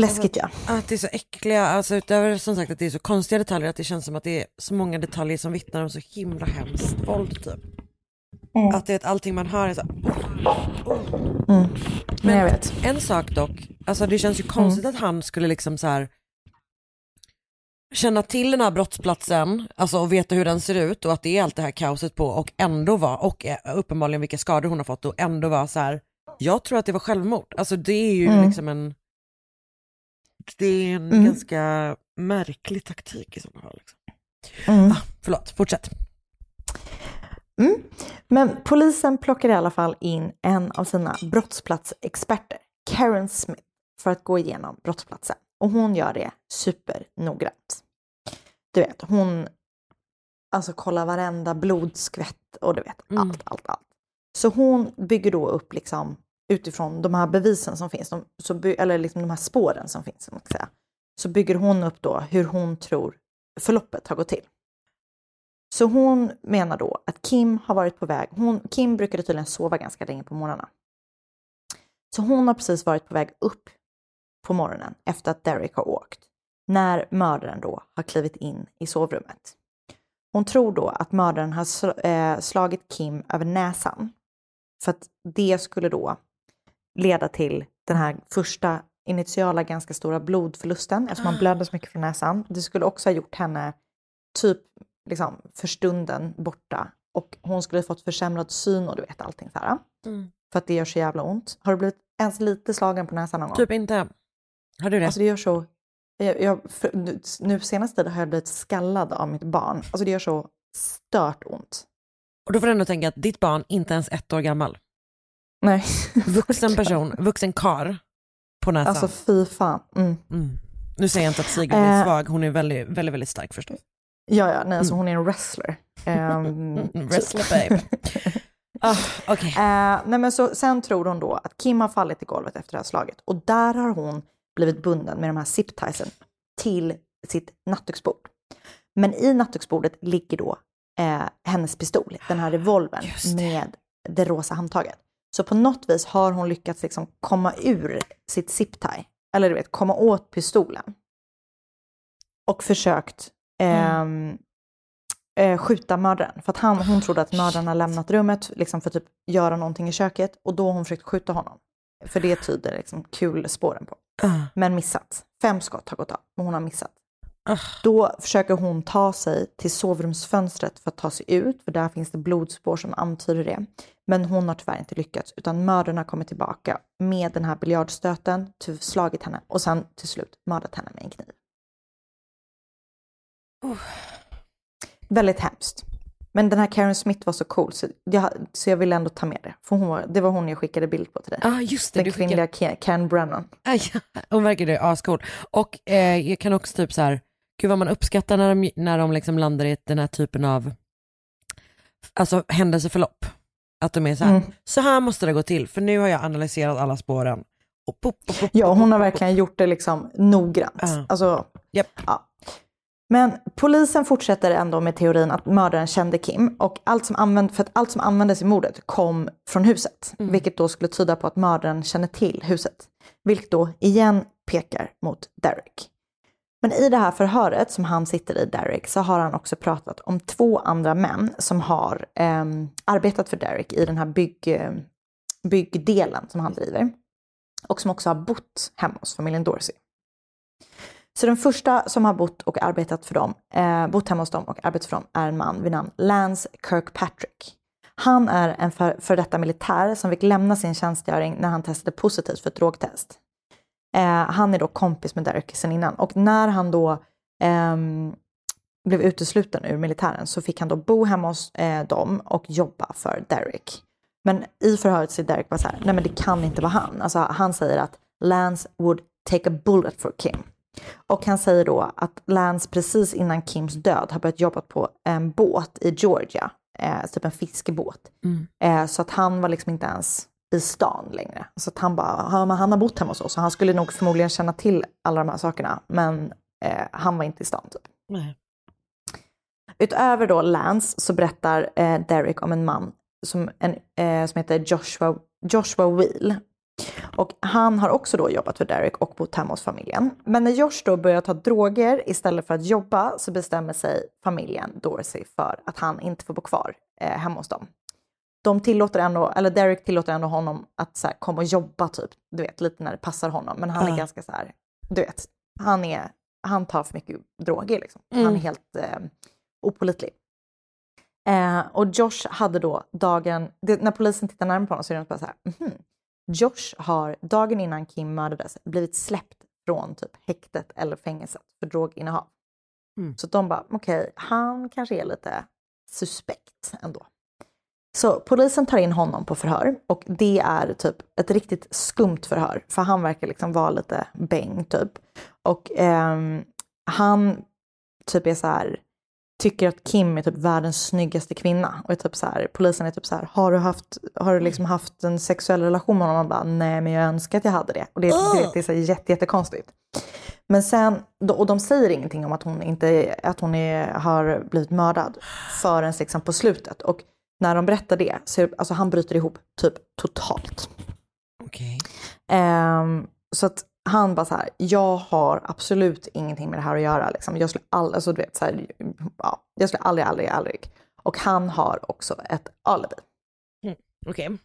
Läskigt ja. Att det är så äckliga, alltså utöver som sagt att det är så konstiga detaljer, att det känns som att det är så många detaljer som vittnar om så himla hemskt våld typ. Mm. Att det är att allting man hör är så Mm. Men jag vet. En sak dock, alltså det känns ju konstigt att han skulle liksom så här känna till den här brottsplatsen, alltså och veta hur den ser ut och att det är allt det här kaoset på och ändå vara, och eh, uppenbarligen vilka skador hon har fått och ändå vara så här. Jag tror att det var självmord. Alltså det är ju Mm. liksom en, det är en Mm. ganska märklig taktik i sådana fall. Liksom. Mm. Ah, förlåt, fortsätt. Mm. Men polisen plockar i alla fall in en av sina brottsplatsexperter, Karen Smith, för att gå igenom brottsplatsen. Och hon gör det supernoggrant. Du vet, hon alltså kollar varenda blodskvätt och du vet, Mm. allt, allt, allt. Så hon bygger då upp liksom utifrån de här bevisen som finns, de, så by, eller liksom de här spåren som finns, man säga, så bygger hon upp då hur hon tror förloppet har gått till. Så hon menar då att Kim har varit på väg, hon, Kim brukade tydligen sova ganska länge på morgnarna. Så hon har precis varit på väg upp på morgonen efter att Derek har åkt, när mördaren då har klivit in i sovrummet. Hon tror då att mördaren har eh, slagit Kim över näsan, för att det skulle då leda till den här första initiala ganska stora blodförlusten, eftersom man blödde så mycket från näsan. Det skulle också ha gjort henne typ liksom för stunden borta och hon skulle ha fått försämrad syn och du vet allting så här. Mm. För att det gör så jävla ont. Har du blivit ens lite slagen på näsan någon gång? Typ inte. Har du det? Alltså det gör så... Jag, jag, för, nu- nu senaste tiden har jag blivit skallad av mitt barn. Alltså det gör så stört ont. Och då får du ändå tänka att ditt barn inte ens ett år gammal. Nej. Vuxen person, vuxen kar på näsan. Alltså fy fan. Mm. Mm. Nu säger jag inte att Sigrid är Eh. svag, hon är väldigt, väldigt, väldigt stark förstås. Ja, ja, nej, alltså hon är en wrestler. Mm, typ. wrestler babe. Ah, Okej. Eh, nej men så, sen tror hon då att Kim har fallit i golvet efter det här slaget och där har hon blivit bunden med de här zip-tiesen till sitt nattduksbord. Men i nattduksbordet ligger då eh, hennes pistol, den här revolvern med det rosa handtaget. Så på något vis har hon lyckats liksom komma ur sitt zip-tie, eller du vet, komma åt pistolen. Och försökt ehm, eh, skjuta mördaren. För att han, hon trodde att mördaren har lämnat rummet liksom för att typ göra någonting i köket och då har hon försökt skjuta honom. För det tyder liksom kulspåren på. Ah. Men missat. Fem skott har gått av, men hon har missat. Då försöker hon ta sig till sovrumsfönstret för att ta sig ut, för där finns det blodspår som antyder det. Men hon har tyvärr inte lyckats, utan mördaren har kommit tillbaka med den här biljardstöten, slagit henne och sen till slut mördat henne med en kniv. Väldigt hemskt. Men den här Karen Smith var så cool, så jag, så jag ville ändå ta med det. För hon var, det var hon jag skickade bild på till dig. ah, just det. den skickade- kvinnliga Ka- Karen Brennan. Aj, hon verkade ascool. Och eh, jag kan också typ så här, gud vad man uppskattar när de, när de liksom landar i den här typen av alltså, händelseförlopp. Att de är så här, Mm. så här måste det gå till, för nu har jag analyserat alla spåren. Och pop, pop, pop, Ja, hon har verkligen gjort det liksom noggrant. Ja. Alltså, Japp. ja. Men polisen fortsätter ändå med teorin att mördaren kände Kim och allt som, använd, för att allt som användes i mordet kom från huset. Vilket då skulle tyda på att mördaren känner till huset. Vilket då igen pekar mot Derek. Men i det här förhöret som han sitter i, Derek, så har han också pratat om två andra män som har eh, arbetat för Derek i den här bygg, eh, byggdelen som han driver. Och som också har bott hemma hos familjen Dorsey. Så den första som har bott och arbetat för dem, eh, bott hemma hos dem och arbetat för dem är en man vid namn Lance Kirkpatrick. Han är en för, för detta militär som fick lämna sin tjänstgöring när han testade positivt för ett drogtest. Eh, han är då kompis med Derek sen innan och när han då ehm, blev utesluten ur militären så fick han då bo hemma hos eh, dem och jobba för Derek. Men i förhöret säger Derek bara så här, nej men det kan inte vara han. Alltså han säger att Lance would take a bullet for Kim. Och han säger då att Lance precis innan Kims död har börjat jobba på en båt i Georgia, eh, typ en fiskebåt. Mm. Eh, så att han var liksom inte ens i stan längre. Så att han bara, han, han har bott hemma hos oss så han skulle nog förmodligen känna till alla de här sakerna. Men eh, han var inte i stan typ. Nej. Utöver då Lance så berättar eh, Derek om en man som, en, eh, som heter Joshua, Joshua Wheel. Och han har också då jobbat för Derek och bott hemma hos familjen. Men när Josh då börjar ta droger istället för att jobba så bestämmer sig familjen Dorsey för att han inte får bo kvar eh, hemma hos dem. De tillåter ändå, eller Derek tillåter ändå honom att så här, komma och jobba typ, du vet, lite när det passar honom. Men han är ganska så här, du vet, han, är, han tar för mycket droger liksom. Han Mm. är helt eh, opålitlig. Eh, och Josh hade då dagen, det, när polisen tittar närmare på honom så är det bara så här, mhm. Josh har dagen innan Kim mördades blivit släppt från typ häktet eller fängelset för droginnehav. Mm. Så de bara, okej, han kanske är lite suspekt ändå. Så polisen tar in honom på förhör och det är typ ett riktigt skumt förhör för han verkar liksom vara lite bäng typ. Och ehm, han typ är så här, tycker att Kim är typ världens snyggaste kvinna. Och är typ så här, polisen är typ så här, har du, haft, har du liksom haft en sexuell relation med honom? Man bara, nej men jag önskar att jag hade det. Och det, är- det, det är så här jätte, jättekonstigt. Men sen, och de säger ingenting om att hon, inte, att hon är, har blivit mördad förrän liksom på slutet. Och när de berättar det, så alltså han bryter ihop typ totalt. Okej. Ehm, så att han bara så här, jag har absolut ingenting med det här att göra. Liksom. Jag skulle aldrig, alltså du vet, så här, ja, jag skulle aldrig, aldrig, aldrig. Och han har också ett alibi. Okej.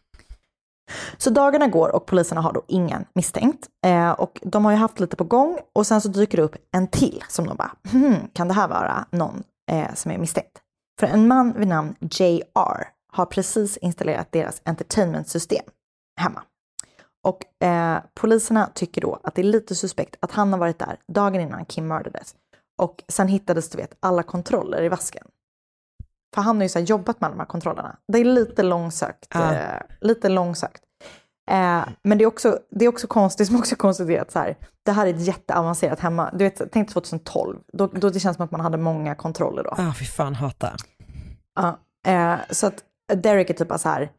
Så dagarna går och poliserna har då ingen misstänkt. Eh, och de har ju haft lite på gång och sen så dyker det upp en till som de bara, hmm, kan det här vara någon eh, som är misstänkt? För en man vid namn JR har precis installerat deras entertainmentsystem hemma. Och eh, poliserna tycker då att det är lite suspekt att han har varit där dagen innan Kim mördades. Och sen hittades du vet alla kontroller i vasken. För han har ju så jobbat med de här kontrollerna. Det är lite långsökt. Ja. Eh, lite långsökt. Eh, men det är också, det är också konstigt, som också att så här, det här är ett jätteavancerat hemma. Du vet, tänk 2012, då, då det känns som att man hade många kontroller då. Ah, fy fan, hata. Ja, eh, så att Derek är typ bara så här,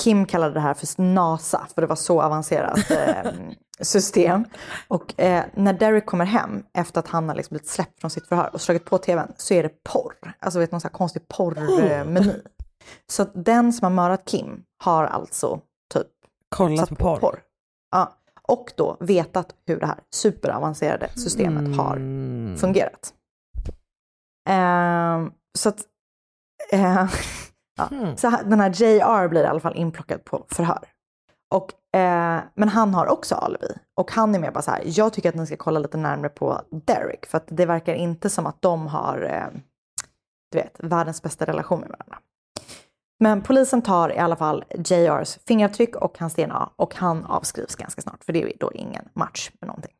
Kim kallade det här för NASA, för det var så avancerat eh, system. Och eh, när Derek kommer hem efter att han har liksom blivit släppt från sitt förhör och slagit på tvn så är det porr. Alltså vet någon sån här konstig porrmeny. Så att den som har mördat Kim har alltså Kollat på porr. Ja. Och då vetat hur det här superavancerade systemet har Mm. fungerat. Ehm, så att eh, ja. Hmm. så den här JR blir i alla fall inplockad på förhör. Och, eh, men han har också alibi. Och han är med bara så här, jag tycker att ni ska kolla lite närmare på Derek. För att det verkar inte som att de har, eh, du vet, världens bästa relation med varandra. Men polisen tar i alla fall JRs fingeravtryck och hans DNA och han avskrivs ganska snart för det är då ingen match med någonting.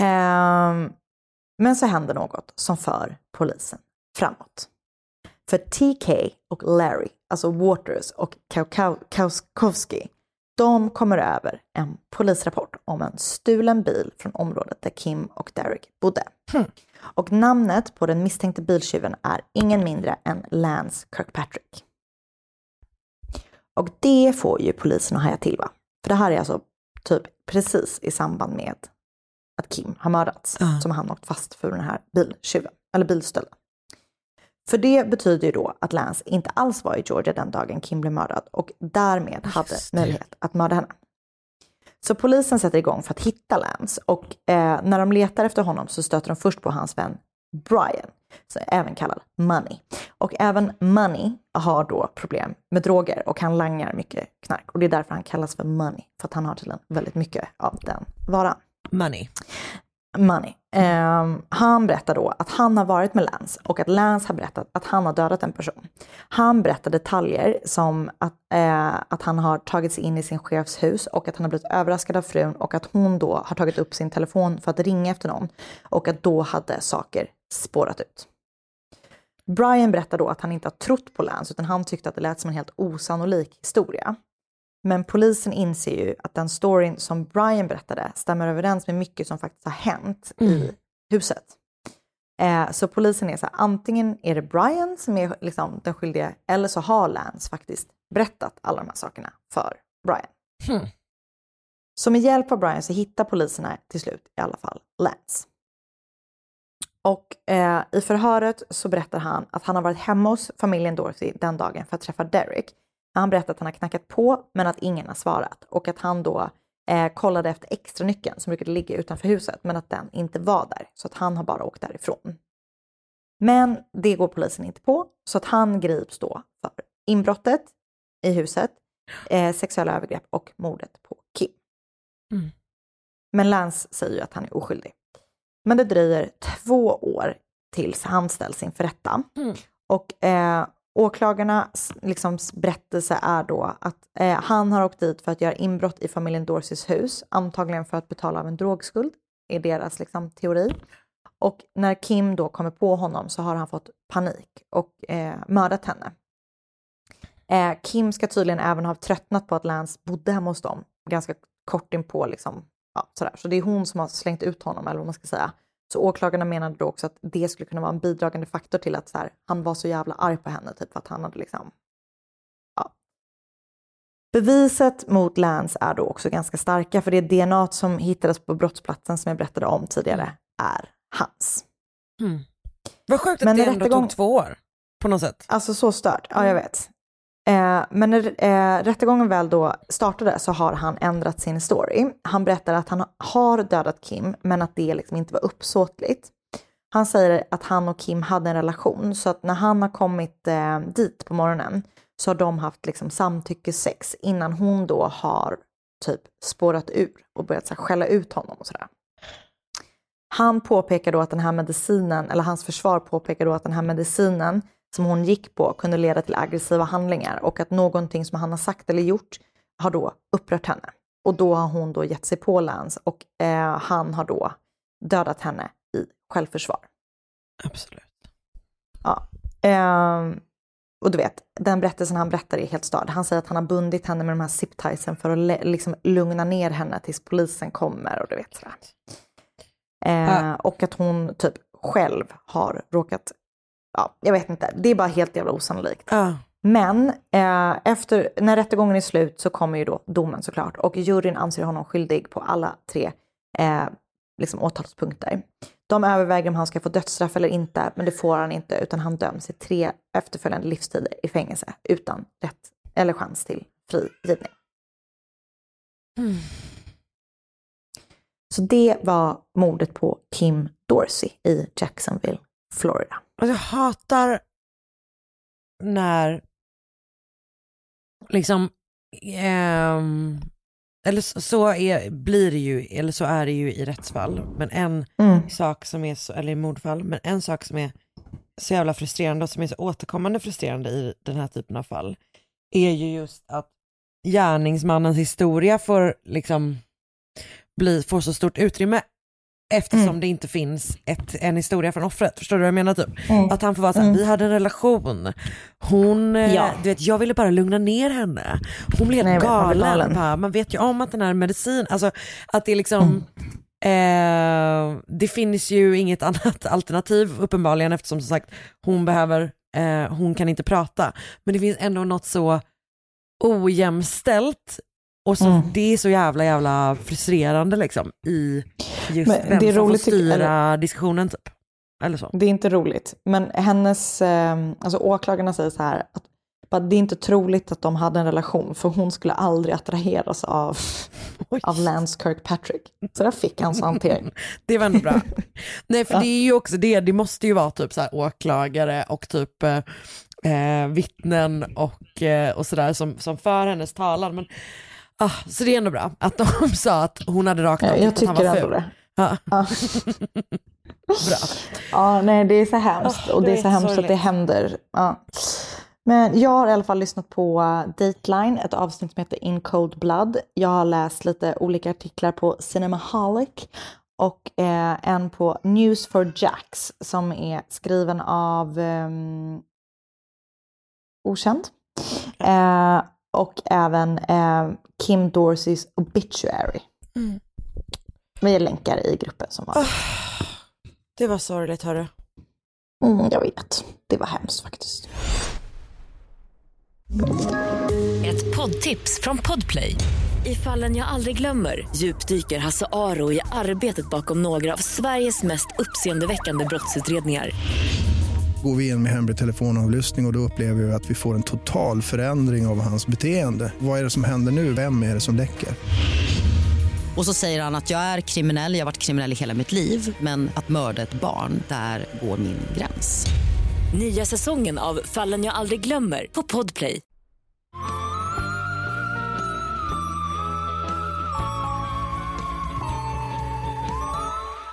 Ehm, men så händer något som för polisen framåt. För TK och Larry, alltså Waters och Kau- Kauskowski, de kommer över en polisrapport om en stulen bil från området där Kim och Derek bodde. Och namnet på den misstänkte biltjuven är ingen mindre än Lance Kirkpatrick. Och det får ju polisen att haja till va? För det här är alltså typ precis i samband med att Kim har mördats som han åkt fast för den här biltjuven, eller bilstölden. För det betyder ju då att Lance inte alls var i Georgia den dagen Kim blev mördad och därmed hade möjlighet att mörda henne. Så polisen sätter igång för att hitta Lance och eh, när de letar efter honom så stöter de först på hans vän Brian, även kallad Money. Och även Money har då problem med droger och han langar mycket knark och det är därför han kallas för Money, för att han har tydligen väldigt mycket av den varan. Money. Money. Um, han berättar då att han har varit med Lance och att Lance har berättat att han har dödat en person. Han berättar detaljer som att, uh, att han har tagit sig in i sin chefs hus och att han har blivit överraskad av frun och att hon då har tagit upp sin telefon för att ringa efter någon och att då hade saker spårat ut. Brian berättar då att han inte har trott på Lance utan han tyckte att det lät som en helt osannolik historia. Men polisen inser ju att den storyn som Brian berättade stämmer överens med mycket som faktiskt har hänt i huset. Eh, så polisen är så här, antingen är det Brian som är liksom den skyldiga eller så har Lance faktiskt berättat alla de här sakerna för Brian. Så med hjälp av Brian så hittar poliserna till slut i alla fall Lance. Och eh, i förhöret så berättar han att han har varit hemma hos familjen Dorothy den dagen för att träffa Derek. Han berättar att han har knackat på men att ingen har svarat och att han då eh, kollade efter extra nyckeln som brukade ligga utanför huset men att den inte var där så att han har bara åkt därifrån. Men det går polisen inte på så att han grips då för inbrottet i huset, eh, sexuella övergrepp och mordet på Kim. Mm. Men Lance säger ju att han är oskyldig. Men det dröjer två år tills han ställs inför rätta. Mm. Och eh, åklagarnas liksom, berättelse är då att eh, han har åkt dit för att göra inbrott i familjen Dorseys hus, antagligen för att betala av en drogskuld, är deras liksom, teori. Och när Kim då kommer på honom så har han fått panik och eh, mördat henne. Eh, Kim ska tydligen även ha tröttnat på att Lance bodde hemma hos dem ganska kort inpå liksom, ja, sådär. Så det är hon som har slängt ut honom eller vad man ska säga. Så åklagarna menade då också att det skulle kunna vara en bidragande faktor till att så här, han var så jävla arg på henne, typ för att han hade liksom, ja. Beviset mot Lance är då också ganska starka, för det DNA som hittades på brottsplatsen som jag berättade om tidigare är hans. Mm. Vad sjukt att Men det ändå rättegång- tog två år på något sätt. Alltså så stört, ja jag vet. Eh, men när eh, rättegången väl då startade så har han ändrat sin story. Han berättar att han har dödat Kim, men att det liksom inte var uppsåtligt. Han säger att han och Kim hade en relation, så att när han har kommit eh, dit på morgonen så har de haft liksom samtyckessex innan hon då har typ spårat ur och börjat så här, skälla ut honom och sådär. Han påpekar då att den här medicinen, eller hans försvar påpekar då att den här medicinen som hon gick på kunde leda till aggressiva handlingar och att någonting som han har sagt eller gjort har då upprört henne. Och då har hon då gett sig på Lance och eh, han har då dödat henne i självförsvar. Absolut. Ja. Ehm, och du vet, den berättelsen han berättar är helt störd. Han säger att han har bundit henne med de här ziptiesen för att liksom lugna ner henne tills polisen kommer och du vet sådär. Eh, Ja. Och att hon typ själv har råkat, ja, jag vet inte, det är bara helt jävla osannolikt. Ja. Men eh, efter, när rättegången är slut så kommer ju då domen såklart och juryn anser honom skyldig på alla tre eh, liksom åtalspunkter. De överväger om han ska få dödsstraff eller inte, men det får han inte utan han döms i tre efterföljande livstider i fängelse utan rätt eller chans till frigivning. Så det var mordet på Kim Dorsey i Jacksonville, Florida. Och jag hatar när liksom, ehm, eller så, så är, blir det ju, eller så är det ju i rättsfall, men en Mm. sak som är så, eller i mordfall, men en sak som är så jävla frustrerande och som är så återkommande frustrerande i den här typen av fall, är ju just att gärningsmannens historia får liksom bli, får så stort utrymme eftersom Mm. det inte finns ett, en historia från offret. Förstår du vad jag menar? Typ? Mm. Att han får vara såhär, Mm. vi hade en relation, hon, eh, Ja. du vet jag ville bara lugna ner henne. Hon blev helt galen. Bara, man vet ju om att den här medicin, alltså att det är liksom Mm. Eh, det finns ju inget annat alternativ uppenbarligen eftersom som sagt hon behöver, eh, hon kan inte prata. Men det finns ändå något så ojämställt och så, Mm. det är så jävla jävla frustrerande liksom i just Men vem det är som roligt, får styra diskussionen typ. Eller så. Det är inte roligt. Men hennes, eh, alltså åklagarna säger så här att det är inte troligt att de hade en relation för hon skulle aldrig attraheras av, Oj. av Lance Kirkpatrick. Så där fick han så hantering. Det var ändå bra. Nej för Ja. det är ju också det, det måste ju vara typ så här åklagare och typ eh, eh, vittnen och, eh, och sådär som, som för hennes talan. Men, ah, så det är ändå bra att de sa att hon hade rakt av Ja, jag tycker ändå det. Ja, Ja. bra. ja, nej det är så hemskt Åh, och det är så hemskt att det händer. Ja. Men jag har i alla fall lyssnat på uh, Dateline, ett avsnitt som heter In Cold Blood. Jag har läst lite olika artiklar på Cinemaholic och eh, en på News for Jacks som är skriven av ehm, okänd. Eh, och även eh, Kim Dorseys Obituary. Mm. Vi länkar i gruppen som var. Det var sorgligt hörru. Mm, jag vet, det var hemskt faktiskt. Ett poddtips från Podplay. I fallen jag aldrig glömmer djupdyker Hasse Aro i arbetet bakom några av Sveriges mest uppseendeväckande brottsutredningar. Går vi in med hemlig telefonavlyssning och, och då upplever vi att vi får en total förändring av hans beteende. Vad är det som händer nu? Vem är det som läcker? Och så säger han att jag är kriminell, jag har varit kriminell i hela mitt liv men att mörda ett barn, där går min gräns. Nya säsongen av Fallen jag aldrig glömmer på Podplay.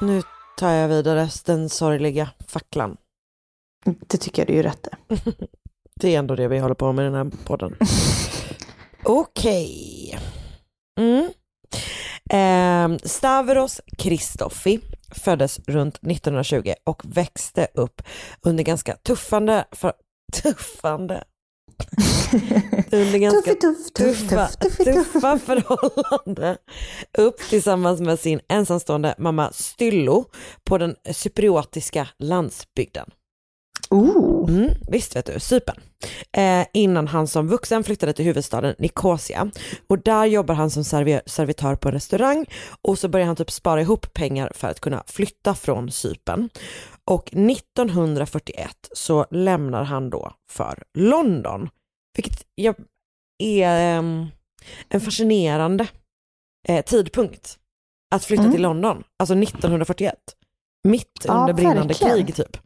Nu tar jag vidare den sorgliga facklan. Det tycker jag du är rätt. Det är ändå det vi håller på med i den här podden. Okej. Mm. Eh, Stavros Kristoffi föddes runt 1920 och växte upp under ganska tuffande, för, tuffande, under ganska Tuff, tuff, tuff, tuffa, tuff, tuff, tuff. tuffa förhållanden upp tillsammans med sin ensamstående mamma Styllo på den cypriotiska landsbygden. Ooh. Mm, visst vet du, Cypern. Eh, innan han som vuxen flyttade till huvudstaden Nicosia. Och där jobbar han som servi- servitör på en restaurang och så börjar han typ spara ihop pengar för att kunna flytta från Cypern. Och 1941 så lämnar han då för London, vilket jag är ehm, en fascinerande eh, tidpunkt att flytta Mm. till London, alltså 1941. Mitt Ja, under brinnande verkligen. krig typ.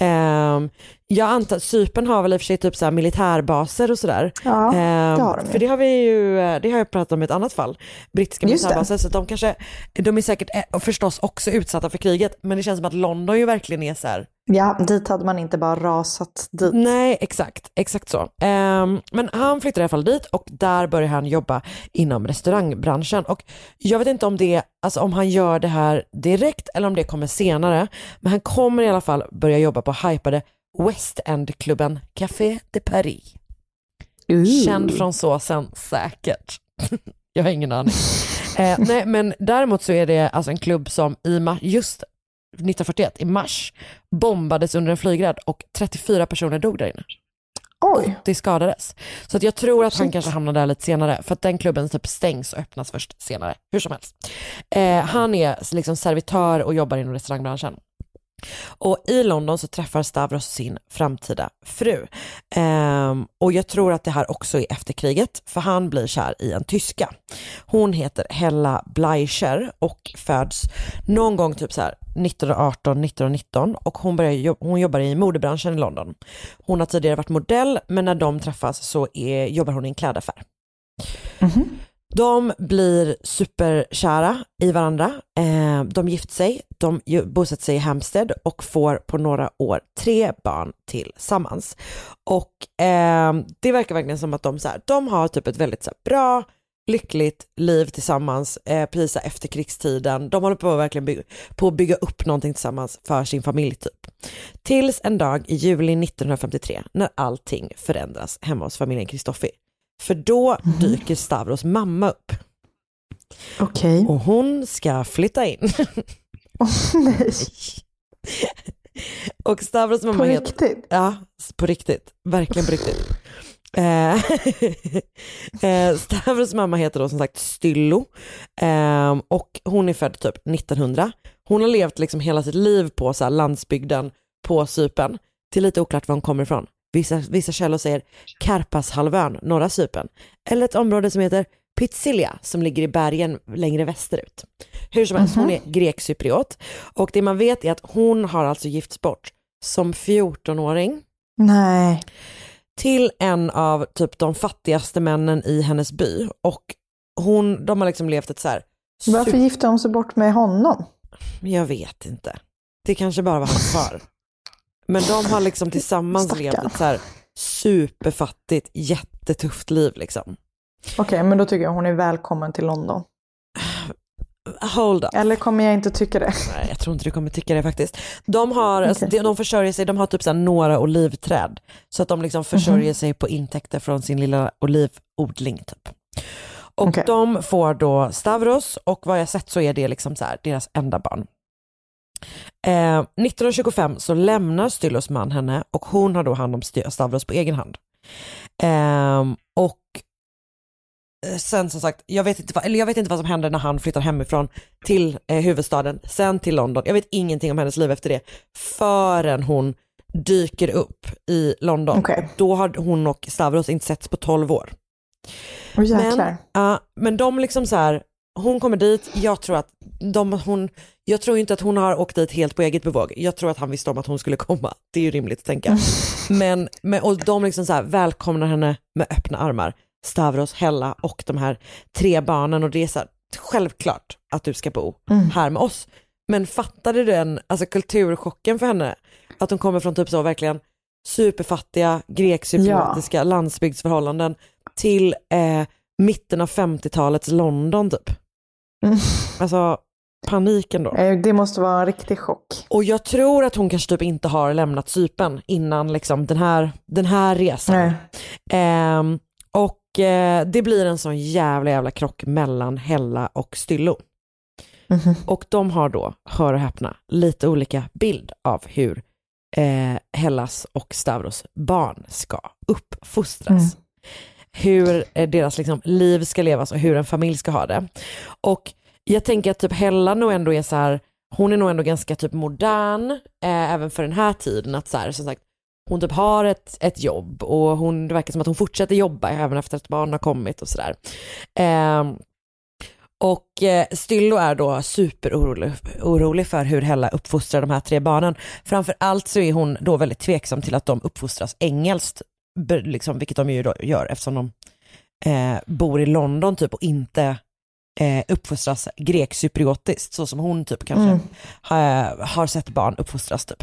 Ehm, jag antar, Cypern har väl i och för sig typ så militärbaser och sådär. Ja, Ehm, det har de ju. För det har vi ju, det har jag pratat om i ett annat fall. Brittiska Just det. militärbaser, så de kanske, de är säkert eh, förstås också utsatta för kriget, men det känns som att London ju verkligen är så här, ja, dit hade man inte bara rasat dit. Nej, exakt, exakt så. Ehm, men han flyttar i alla fall dit och där börjar han jobba inom restaurangbranschen. Och jag vet inte om det, alltså om han gör det här direkt eller om det kommer senare, men han kommer i alla fall börja jobba på hypade West End-klubben Café de Paris. Ooh. Känd från såsen säkert. jag har ingen aning. Eh, nej, men däremot så är det alltså en klubb som i just 1941 i mars bombades under en flygrädd och 34 personer dog där inne. Oj. 80 skadades. Så att jag tror att han kanske hamnar där lite senare, för att den klubben typ stängs och öppnas först senare, hur som helst. Eh, han är liksom servitör och jobbar inom restaurangbranschen. Och i London så träffar Stavros sin framtida fru. Ehm, och jag tror att det här också är efter kriget, för han blir kär i en tyska. Hon heter Hella Bleicher och föds någon gång typ så här 1918, 1919 och hon, börjar, hon jobbar i modebranschen i London. Hon har tidigare varit modell, men när de träffas så är, jobbar hon i en klädaffär. Mhm. De blir superkära i varandra. Eh, de gifter sig, de bosätter sig i Hampstead och får på några år tre barn tillsammans. Och eh, det verkar verkligen som att de, så här, de har typ ett väldigt så här, bra, lyckligt liv tillsammans eh, precis efter krigstiden. De håller på att verkligen bygga, på att bygga upp någonting tillsammans för sin familj typ. Tills en dag i juli 1953 när allting förändras hemma hos familjen Kristoffer. För då dyker Stavros mamma upp Okej. och hon ska flytta in. Nej. och Stavros mamma På heter... riktigt? Ja, på riktigt. Verkligen på riktigt. Eh, eh, Stavros mamma heter då som sagt Styllo eh, och hon är född typ 1900. Hon har levt liksom hela sitt liv på så landsbygden på Cypern. Det är lite oklart var hon kommer ifrån. Vissa, vissa källor säger Karpashalvön, norra Cypern. Eller ett område som heter Pitsilia som ligger i bergen längre västerut. Hur som helst, hon är grekcypriot och det man vet är att hon har alltså gifts bort som 14-åring Nej. till en av typ de fattigaste männen i hennes by och hon, de har liksom levt ett så här Varför gifte hon sig bort med honom? Jag vet inte. Det kanske bara var hans far. Men de har liksom tillsammans Stackarn. levt ett så här superfattigt, jättetufft liv liksom. Okej, men då tycker jag hon är välkommen till London. Hold up. Eller kommer jag inte tycka det? Nej, jag tror inte du kommer tycka det faktiskt. De har, alltså, Okej. de, de försörjer sig, de har typ så några olivträd. Så att de liksom försörjer sig på intäkter från sin lilla olivodling typ. Och Okej. de får då Stavros och vad jag sett så är det liksom så här, deras enda barn. Eh, 1925 så lämnar Styllos man henne och hon har då hand om St- Stavros på egen hand. Ehm, och eh, sen som sagt, jag vet, inte vad, eller jag vet inte vad som händer när han flyttar hemifrån till eh, huvudstaden, sen till London. Jag vet ingenting om hennes liv efter det förrän hon dyker upp i London. Okej. Då har hon och Stavros inte setts på 12 år. Jäklar. Men, ja, men de liksom så här, hon kommer dit, jag tror att de, hon, jag tror inte att hon har åkt dit helt på eget bevåg. Jag tror att han visste om att hon skulle komma. Det är ju rimligt att tänka. Men, men och de liksom så här, välkomnar henne med öppna armar. Stavros, Hella och de här tre barnen och det är så här, självklart att du ska bo Mm. här med oss. Men fattade du den alltså kulturchocken för henne? Att hon kommer från typ så verkligen superfattiga grekcypriotiska landsbygdsförhållanden till eh, mitten av 50-talets London typ. Mm. Alltså paniken då. Eh, Det måste vara en riktig chock. Och jag tror att hon kanske typ inte har lämnat Cypern innan liksom den här, den här resan. Nej. Ehm, och eh, det blir en sån jävla jävla krock mellan Hella och Styllo. Mhm. Och de har då, hör och häpna, lite olika bild av hur eh, Hellas och Stavros barn ska uppfostras. Mm. Hur eh, deras liksom, liv ska levas och hur en familj ska ha det. Och jag tänker att typ Hella nog ändå är så här, hon är nog ändå ganska typ modern, eh, även för den här tiden. Att så här, som sagt, hon typ har ett, ett jobb och hon, det verkar som att hon fortsätter jobba även efter att barn har kommit och sådär. Eh, och eh, Styllo är då superorolig orolig för hur Hella uppfostrar de här tre barnen. Framför allt så är hon då väldigt tveksam till att de uppfostras engelskt, liksom, vilket de ju då gör eftersom de eh, bor i London typ och inte eh, uppfostras grekcypriotiskt så som hon typ kanske Mm. har, har sett barn uppfostras typ.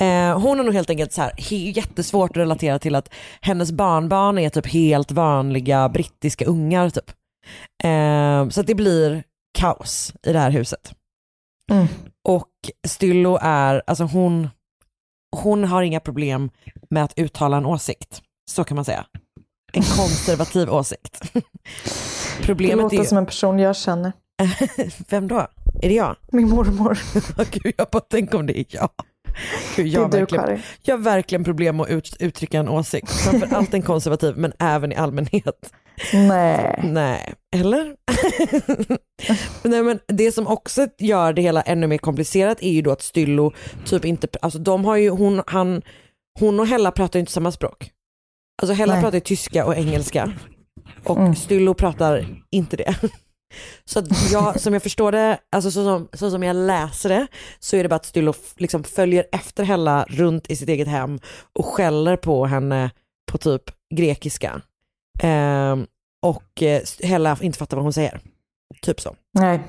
Eh, hon har nog helt enkelt så här, he- jättesvårt att relatera till att hennes barnbarn är typ helt vanliga brittiska ungar typ. Eh, så att det blir kaos i det här huset. Mm. Och Styllo är, alltså hon, hon har inga problem med att uttala en åsikt. Så kan man säga. En konservativ åsikt. Det Problemet låter är som en person jag känner. Vem då? Är det jag? Min mormor. Gud, jag bara tänker om det är jag. Gud, jag, har Det du, verkligen, jag har verkligen problem med att ut, uttrycka en åsikt. Framförallt en konservativ men även i allmänhet. Nej. Nej, eller? Nej, men det som också gör det hela ännu mer komplicerat är ju då att Styllo typ inte, alltså de har ju, hon, han, hon och Hella pratar ju inte samma språk. Alltså Hella Nej. pratar ju tyska och engelska och Mm. Styllo pratar inte det. Så jag, som jag förstår det, alltså så som, så som jag läser det, så är det bara att Styllo liksom följer efter Hella runt i sitt eget hem och skäller på henne på typ grekiska. Ehm, och eh, Hella inte fattar vad hon säger. Typ så. Nej.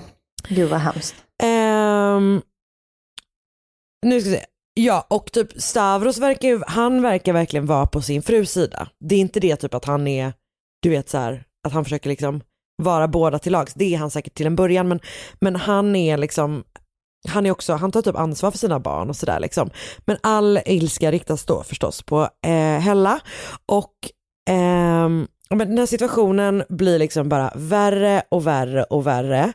Gud vad hemskt. Ehm, nu ska vi se. Ja, och typ Stavros verkar ju, han verkar verkligen vara på sin frus sida. Det är inte det typ att han är, du vet så här, att han försöker liksom vara båda till lags. Det är han säkert till en början, men, men han är liksom, han är också, han tar typ ansvar för sina barn och sådär liksom. Men all ilska riktas då förstås på eh, Hella och ehm, men den här situationen blir liksom bara värre och värre och värre.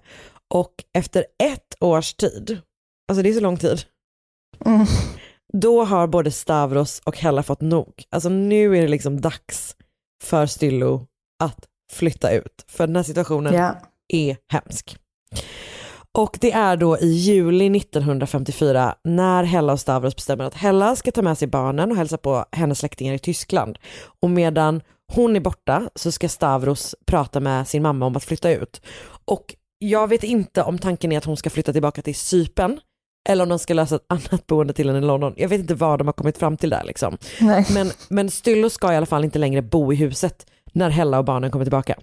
Och efter ett års tid, alltså det är så lång tid, Mm. då har både Stavros och Hella fått nog. Alltså nu är det liksom dags för Styllo att flytta ut. För den här situationen Ja. är hemsk. Och det är då i juli 1954 när Hella och Stavros bestämmer att Hella ska ta med sig barnen och hälsa på hennes släktingar i Tyskland. Och medan hon är borta så ska Stavros prata med sin mamma om att flytta ut. Och jag vet inte om tanken är att hon ska flytta tillbaka till Cypern eller om de ska lösa ett annat boende till henne i London. Jag vet inte vad de har kommit fram till där liksom. Nej. Men, men Styllo ska i alla fall inte längre bo i huset när Hella och barnen kommer tillbaka.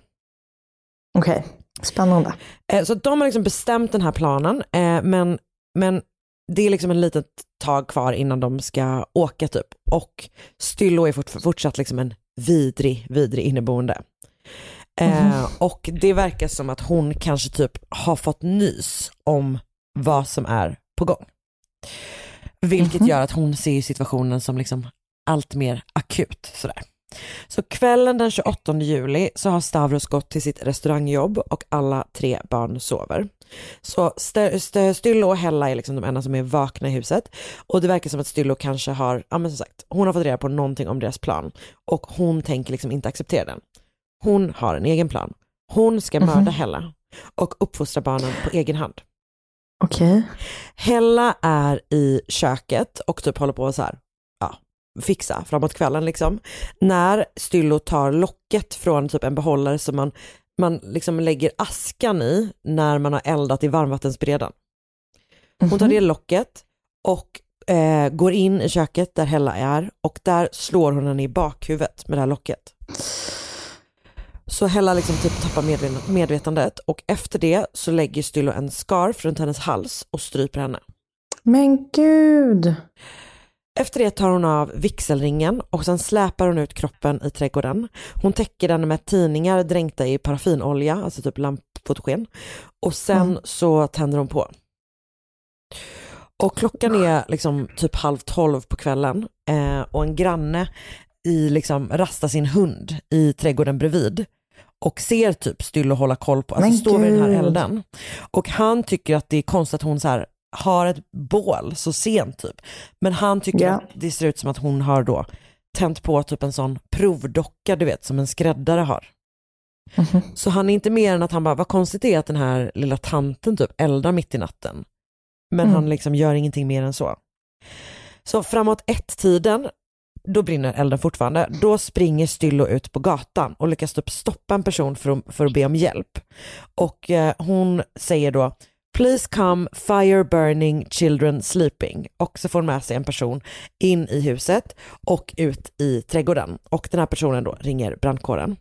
Okej, spännande. Eh, Så de har liksom bestämt den här planen, eh, men, men det är liksom en litet tag kvar innan de ska åka typ. Och Styllo är fort, fortsatt liksom en vidrig, vidrig inneboende. Eh, och det verkar som att hon kanske typ har fått nys om vad som är på gång. Vilket gör att hon ser situationen som liksom allt mer akut. Sådär. Så kvällen den 28 juli så har Stavros gått till sitt restaurangjobb och alla tre barn sover. Så St- St- Styllo och Hella är liksom de enda som är vakna i huset och det verkar som att Styllo kanske har, ja men som sagt, hon har fått reda på någonting om deras plan och hon tänker liksom inte acceptera den. Hon har en egen plan. Hon ska mörda Mhm. Hella och uppfostra barnen på egen hand. Okej. Hella är i köket och typ håller på så här, fixa framåt kvällen liksom. När Styllo tar locket från typ en behållare som man, man liksom lägger askan i när man har eldat i varmvattensberedaren. Hon tar det locket och eh, går in i köket där Hella är och där slår hon henne i bakhuvudet med det här locket. Så Hella liksom typ tappar medvet- medvetandet och efter det så lägger Styllo en scarf runt hennes hals och stryper henne. Men gud. Efter det tar hon av vigselringen och sen släpar hon ut kroppen i trädgården. Hon täcker den med tidningar dränkta i paraffinolja, alltså typ lampfotogen. Och sen Mm. så tänder hon på. Och klockan är liksom typ halv tolv på kvällen eh, och en granne i liksom rastar sin hund i trädgården bredvid och ser typ Styllo hålla koll på, alltså står vid den här elden. Och han tycker att det är konstigt att hon så här har ett bål så sent typ. Men han tycker Ja. att det ser ut som att hon har då tänt på typ en sån provdocka du vet som en skräddare har. Mhm. Så han är inte mer än att han bara, vad konstigt det är att den här lilla tanten typ eldar mitt i natten. Men Mm. han liksom gör ingenting mer än så. Så framåt ett-tiden, då brinner elden fortfarande. Då springer Styllo ut på gatan och lyckas typ stoppa en person för att, för att be om hjälp. Och eh, hon säger då Please come, fire burning, children sleeping. Och så får hon med sig en person in i huset och ut i trädgården. Och den här personen då ringer brandkåren.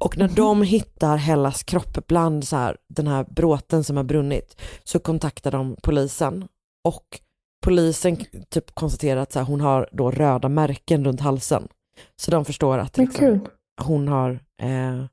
Och när de hittar Hellas kropp bland så här, den här bråten som har brunnit så kontaktar de polisen. Och polisen typ konstaterar att så här, hon har då röda märken runt halsen. Så de förstår att liksom, hon har eh,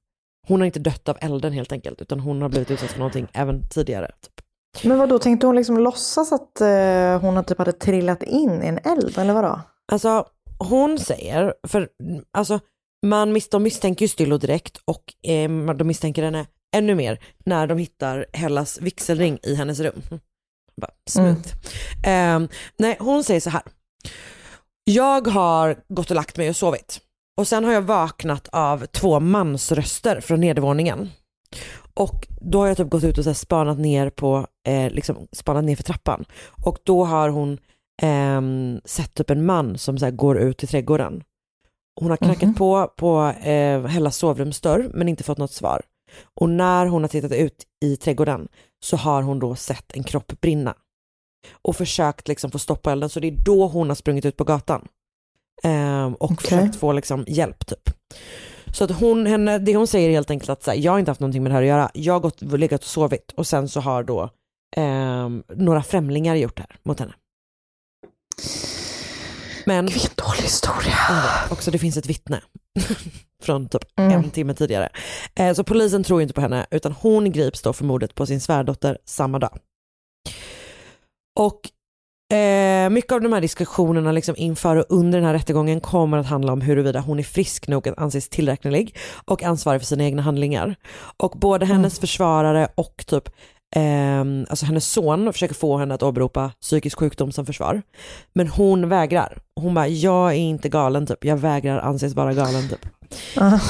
hon har inte dött av elden helt enkelt utan hon har blivit utsatt för någonting även tidigare. Typ. Men vad då tänkte hon liksom låtsas att eh, hon typ hade trillat in i en eld eller vadå? Alltså hon säger, för alltså man mis, de misstänker ju Styllo direkt och eh, de misstänker henne ännu mer när de hittar Hellas vigselring i hennes rum. Bara, smooth. Ehm, nej, hon säger så här. Jag har gått och lagt mig och sovit. Och sen har jag vaknat av två mansröster från nedervåningen. Och då har jag typ gått ut och så spanat ner på, eh, liksom spanat ner för trappan. Och då har hon ehm, sett typ en man som så går ut i trädgården. Hon har knackat på på eh, Hellas sovrumsdörr men inte fått något svar. Och när hon har tittat ut i trädgården så har hon då sett en kropp brinna. Och försökt liksom få stopp på elden så det är då hon har sprungit ut på gatan. Ehm, och Okej. försökt få liksom hjälp typ. Så att hon, henne, det hon säger är helt enkelt att så här, jag har inte haft någonting med det här att göra. Jag har gått, legat och sovit och sen så har då ehm, några främlingar gjort det här mot henne. Men Vilken dålig historia. Också det finns ett vittne från typ Mm. en timme tidigare. Eh, så polisen tror inte på henne utan hon grips då för mordet på sin svärdotter samma dag. Och eh, mycket av de här diskussionerna liksom inför och under den här rättegången kommer att handla om huruvida hon är frisk nog att anses tillräknelig och ansvarig för sina egna handlingar. Och både hennes försvarare och typ ehm, alltså hennes son försöker få henne att åberopa psykisk sjukdom som försvar. Men hon vägrar. Hon bara, jag är inte galen typ, jag vägrar anses vara galen typ.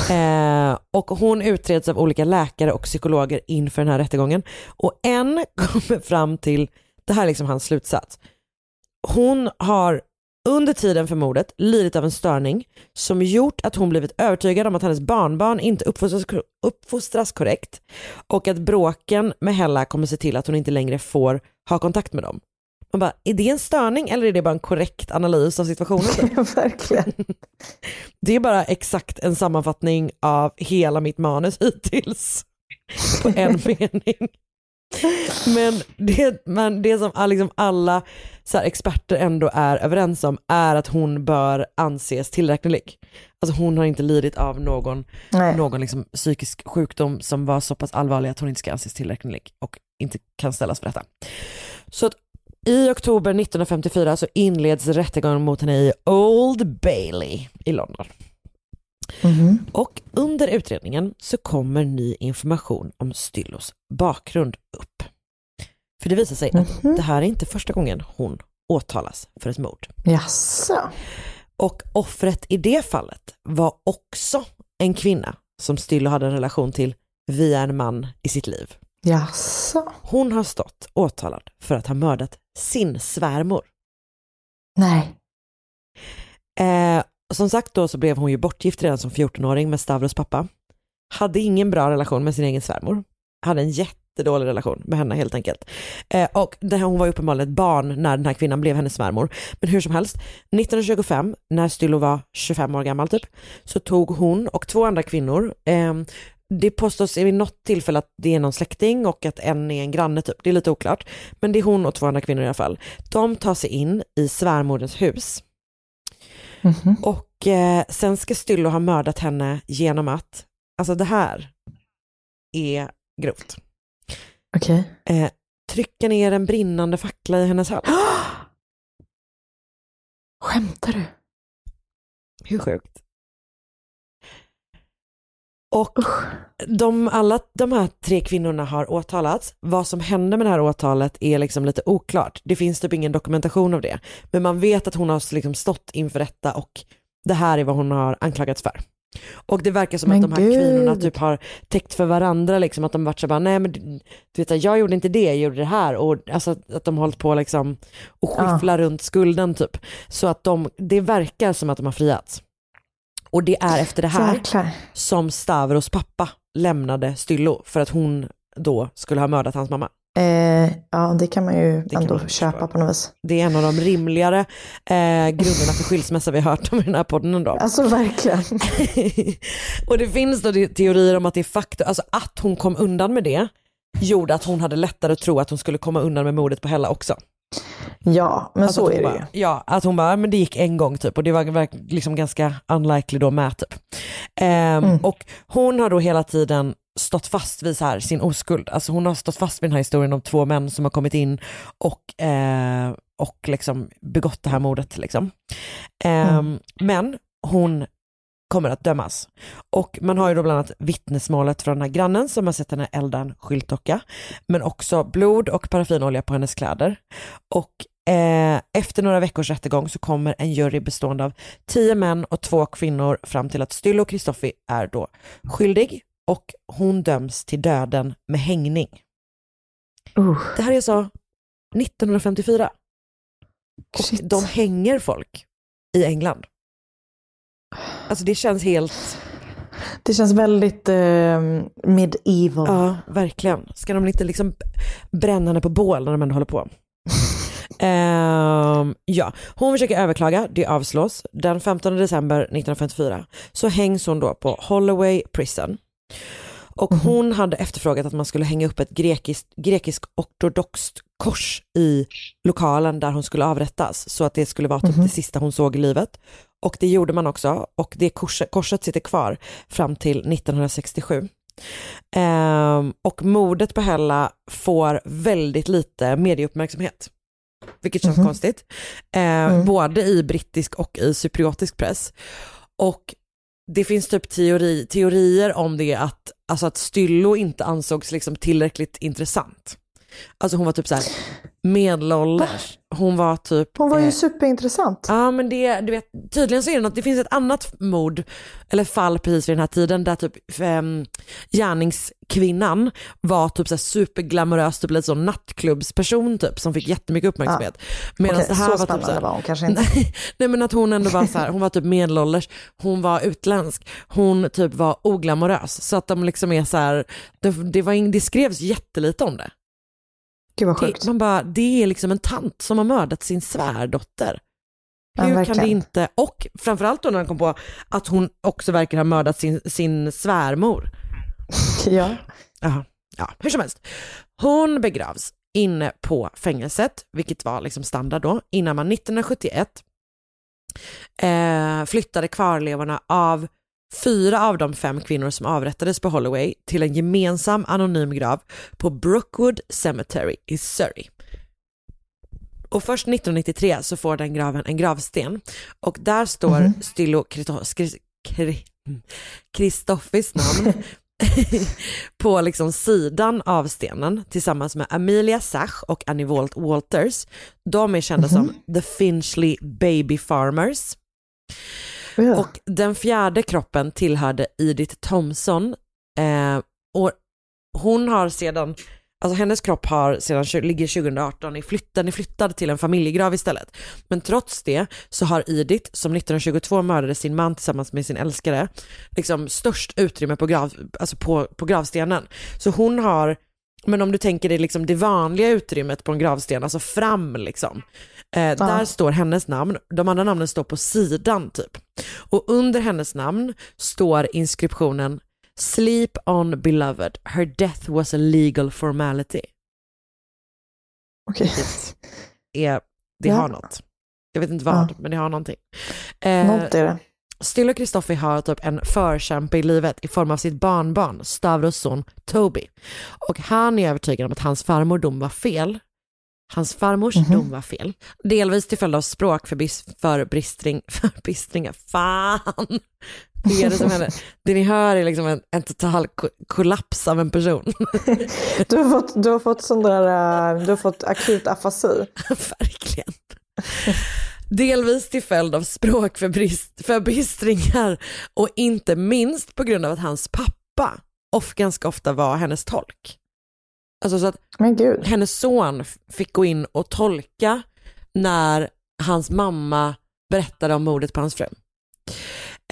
Eh, och hon utreds av olika läkare och psykologer inför den här rättegången. Och en kommer fram till, det här är liksom hans slutsats. Hon har under tiden för mordet lidit av en störning som gjort att hon blivit övertygad om att hennes barnbarn inte uppfostras, uppfostras korrekt och att bråken med Hella kommer se till att hon inte längre får ha kontakt med dem. Man bara, är det en störning eller är det bara en korrekt analys av situationen? typ? Verkligen. Det är bara exakt en sammanfattning av hela mitt manus hittills. På en mening. Men det, men det som liksom alla så här, experter ändå är överens om är att hon bör anses tillräknelig. Alltså hon har inte lidit av någon, Nej. någon liksom psykisk sjukdom som var så pass allvarlig att hon inte ska anses tillräknelig och inte kan ställas för detta. Så att i oktober 1954 så inleds rättegången mot henne i Old Bailey i London. Mhm. Och under utredningen så kommer ny information om Styllos bakgrund upp. För det visar sig att Mhm. det här är inte första gången hon åtalas för ett mord. Jaså? Och offret i det fallet var också en kvinna som Styllo hade en relation till via en man i sitt liv. Jaså? Hon har stått åtalad för att ha mördat sin svärmor. Nej. Eh, som sagt då så blev hon ju bortgift redan som 14-åring med Stavros pappa. Hade ingen bra relation med sin egen svärmor. Hade en jättedålig relation med henne helt enkelt. Eh, och det här, hon var uppenbarligen ett barn när den här kvinnan blev hennes svärmor. Men hur som helst, 1925 när Styllo var 25 år gammal typ, så tog hon och två andra kvinnor eh, det påstås vid något tillfälle att det är någon släkting och att en är en granne typ. Det är lite oklart. Men det är hon och två andra kvinnor i alla fall. De tar sig in i svärmorens hus. Mhm. Och eh, sen ska Styllo ha mördat henne genom att, alltså det här är grovt, Okej. eh, trycka ner en brinnande fackla i hennes hals. Skämtar du? Hur sjukt? Och de, alla de här tre kvinnorna har åtalats. Vad som hände med det här åtalet är liksom lite oklart. Det finns typ ingen dokumentation av det. Men man vet att hon har liksom stått inför rätta och det här är vad hon har anklagats för. Och det verkar som Men att de här gud. kvinnorna typ har täckt för varandra, liksom att de varit så bara, nej men du vet, jag gjorde inte det, jag gjorde det här. Och alltså att de har hållit på liksom och Ja. skiffla runt skulden typ. Så att de, det verkar som att de har friats. Och det är efter det här Jäklar. som Stavros pappa lämnade Styllo för att hon då skulle ha mördat hans mamma. Eh, ja, det kan man ju kan ändå man köpa förstå. på något vis. Det är en av de rimligare eh, grunderna för skilsmässa vi har hört om i den här podden ändå. Alltså verkligen. och det finns då te- teorier om att det är faktum, alltså att hon kom undan med det gjorde att hon hade lättare att tro att hon skulle komma undan med mordet på Hella också. Ja, men Alltså så är det bara, ju. Ja, att hon bara, men det gick en gång typ och det var liksom ganska unlikely då med typ. Ehm, Mm. Och hon har då hela tiden stått fast vid här, sin oskuld. Alltså hon har stått fast vid den här historien om två män som har kommit in och, eh, och liksom begått det här mordet. Liksom. Ehm, Mm. Men hon kommer att dömas. Och man har ju då bland annat vittnesmålet från den här grannen som har sett henne elda en skyltdocka, men också blod och paraffinolja på hennes kläder. Och eh, efter några veckors rättegång så kommer en jury bestående av tio män och två kvinnor fram till att Stylo Kristoffi är då skyldig och hon döms till döden med hängning. Uh, Det här är så 1954. Och Shit. de hänger folk i England. Alltså det känns helt, det känns väldigt eh, medieval. ja verkligen. Ska de inte liksom bränna henne på bål när de ändå håller på? Ehm, ja, hon försöker överklaga, det avslås. Den 15 december 1954 så hängs hon då på Holloway Prison. Och hon hade efterfrågat att man skulle hänga upp ett grekiskt, grekisk ortodoxt kors i lokalen där hon skulle avrättas så att det skulle vara typ det sista hon såg i livet. Och det gjorde man också och det korset, korset sitter kvar fram till 1967. Ehm, och mordet på Hella får väldigt lite medieuppmärksamhet. Vilket känns konstigt. Ehm, Både i brittisk och i cypriotisk press. Och det finns typ teori, teorier om det att, alltså att Styllo inte ansågs liksom tillräckligt intressant. Alltså hon var typ så här medelålders. Hon var typ... Hon var ju eh, superintressant. Ja men det, du vet, tydligen så är det något, det finns ett annat mord, eller fall precis vid den här tiden där typ um, gärningskvinnan var typ så här superglamorös, typ lite sån nattklubbsperson typ som fick jättemycket uppmärksamhet. Medan Okej, det här var typ så här, var hon kanske inte. Nej, nej men att hon ändå var så här, hon var typ medelålders, hon var utländsk, hon typ var oglamorös. Så att de liksom är så här, det, det, var det skrevs jättelite om det. Gud vad det. sjukt. Man bara, det är liksom en tant som har mördat sin svärdotter. Ja, Hur kan verkligen. det inte, och framförallt då när han kom på att hon också verkar ha mördat sin, sin svärmor. Ja. Jaha. Ja, hur som helst. Hon begravs inne på fängelset, vilket var liksom standard då, innan man 1971 eh, flyttade kvarlevorna av fyra av de fem kvinnor som avrättades på Holloway till en gemensam anonym grav på Brookwood Cemetery i Surrey. Och först 1993 så får den graven en gravsten och där står Christo- Skri- Kri- Kristoffis namn på liksom sidan av stenen tillsammans med Amelia Sach och Annie Walt Walters. De är kända som The Finchley Baby Farmers. Ja. Och den fjärde kroppen tillhörde Edith Thompson eh, och hon har sedan, alltså hennes kropp har sedan, ligger 2018 i flytt, den är flyttad till en familjegrav istället. Men trots det så har Edith, som 1922 mördade sin man tillsammans med sin älskare, liksom störst utrymme på, grav, alltså på, på gravstenen. Så hon har, men om du tänker dig liksom det vanliga utrymmet på en gravsten, alltså fram liksom. Eh, Där står hennes namn, de andra namnen står på sidan typ. Och under hennes namn står inskriptionen Sleep on beloved, her death was a legal formality. Okej. Är, det Ja. har något. Jag vet inte vad, Ja. men det har någonting. Eh, Något är det. Stilla Kristoffer har typ en förkämpe i livet i form av sitt barnbarn, Stavros son Toby. Och han är övertygad om att hans farmor dom var fel. Hans farmors dom var fel. Delvis till följd av språkförbistring, förbistringar, fan. Det är det som händer. Det ni hör är liksom en, en total ko- kollaps av en person. Du har fått, du har fått sån där, eh, du har fått akut afasi. Verkligen. Delvis till följd av språkförbistringar och inte minst på grund av att hans pappa of, ganska ofta var hennes tolk. Alltså så att hennes son fick gå in och tolka när hans mamma berättade om mordet på hans fru.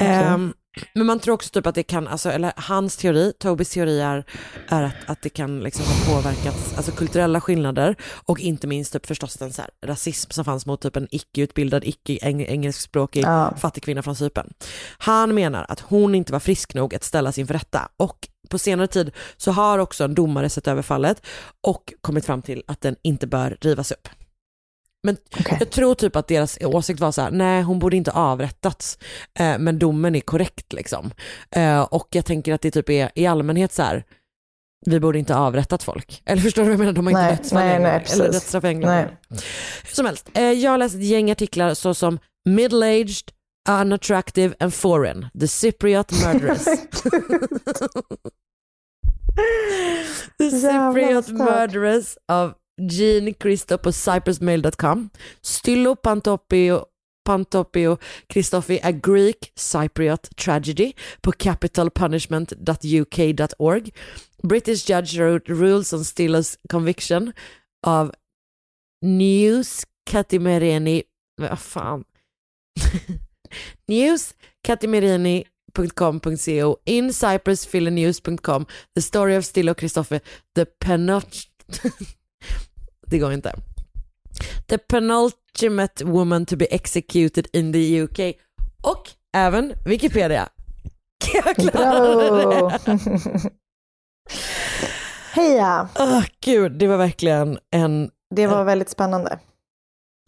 Ehm, men man tror också typ att det kan, alltså, eller hans teori, Tobis teori är, är att, att det kan liksom ha påverkat alltså, kulturella skillnader och inte minst typ förstås den så här, rasism som fanns mot typ en icke-utbildad, icke-engelskspråkig Ja. fattig kvinna från Cypern. Han menar att hon inte var frisk nog att ställas inför rätta och på senare tid så har också en domare sett över fallet och kommit fram till att den inte bör rivas upp. Men Okej. jag tror typ att deras åsikt var så här, nej hon borde inte avrättats, eh, men domen är korrekt liksom. Eh, och jag tänker att det typ är i allmänhet så här, vi borde inte avrättat folk. Eller förstår du vad jag menar? De har Nej, inte dödsfall nej, längre, nej, precis. eller dödsstraff i England. Nej. Hur som helst, eh, jag har läst ett gäng artiklar såsom middle-aged, unattractive and foreign. The Cypriot murderess. The Cypriot stört. murderess av Jean Christo på cyprusmail.com. Stylo Pantopio Pantopio Christofi a Greek Cypriot tragedy på capitalpunishment.uk.org. British judge wrote rules on Stillos conviction av News Katimereni, vad fan. News katimerini.com.co in cyprusfilenews.com the story of Stillo Christopher the penult det går inte the penultimate woman to be executed in the UK och även Wikipedia Bravo! Heja! Åh gud, det var verkligen en Det var väldigt spännande.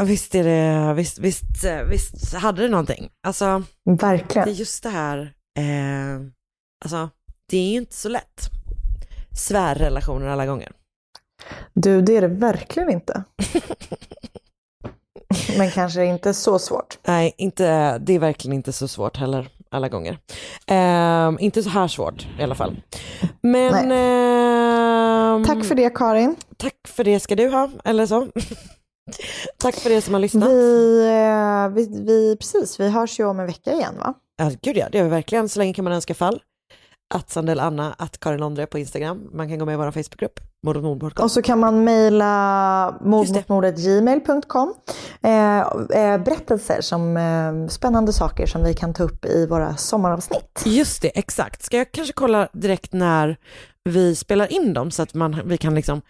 Visst är det, visst, visst, eh, visst hade det någonting. Alltså, det är Verkligen. just det här, eh, alltså det är ju inte så lätt. Svärrelationer alla gånger. Du, det är det verkligen inte. Men kanske inte så svårt. Nej, inte, det är verkligen inte så svårt heller alla gånger. Eh, inte så här svårt i alla fall. Men... ehm, Tack för det Karin. Tack för det ska du ha, eller så. Tack för det som har lyssnat. Vi, eh, vi, vi, precis, vi hörs ju om en vecka igen va? Ja, gud ja, det gör vi verkligen. Så länge kan man önska fall. Att Sandell Anna, att Karin Londre på Instagram. Man kan gå med i vår Facebookgrupp, Mord och mord.com. Och så kan man mejla mordmotmordet.gmail.com eh, eh, berättelser som eh, spännande saker som vi kan ta upp i våra sommaravsnitt. Just det, exakt. Ska jag kanske kolla direkt när vi spelar in dem så att man, vi kan liksom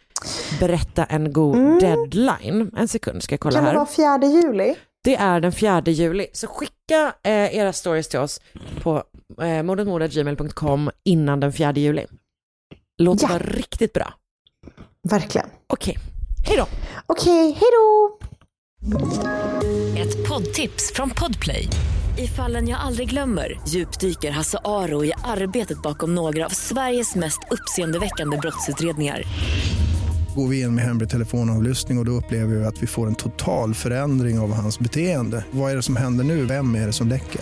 berätta en god deadline. En sekund ska jag kolla Mm. Kan det här. vara 4 juli? Det är den 4 juli, så skicka eh, era stories till oss på eh, innan den 4 juli. Låter Ja. vara riktigt bra. Verkligen. Okej, hej då. Okej, hej då! Ett poddtips från Podplay. I fallen jag aldrig glömmer djupdyker Hasse Aro i arbetet bakom några av Sveriges mest uppseendeväckande brottsutredningar. Går vi in med hemlig telefonavlyssning och, och då upplever vi att vi får en total förändring av hans beteende. Vad är det som händer nu? Vem är det som läcker?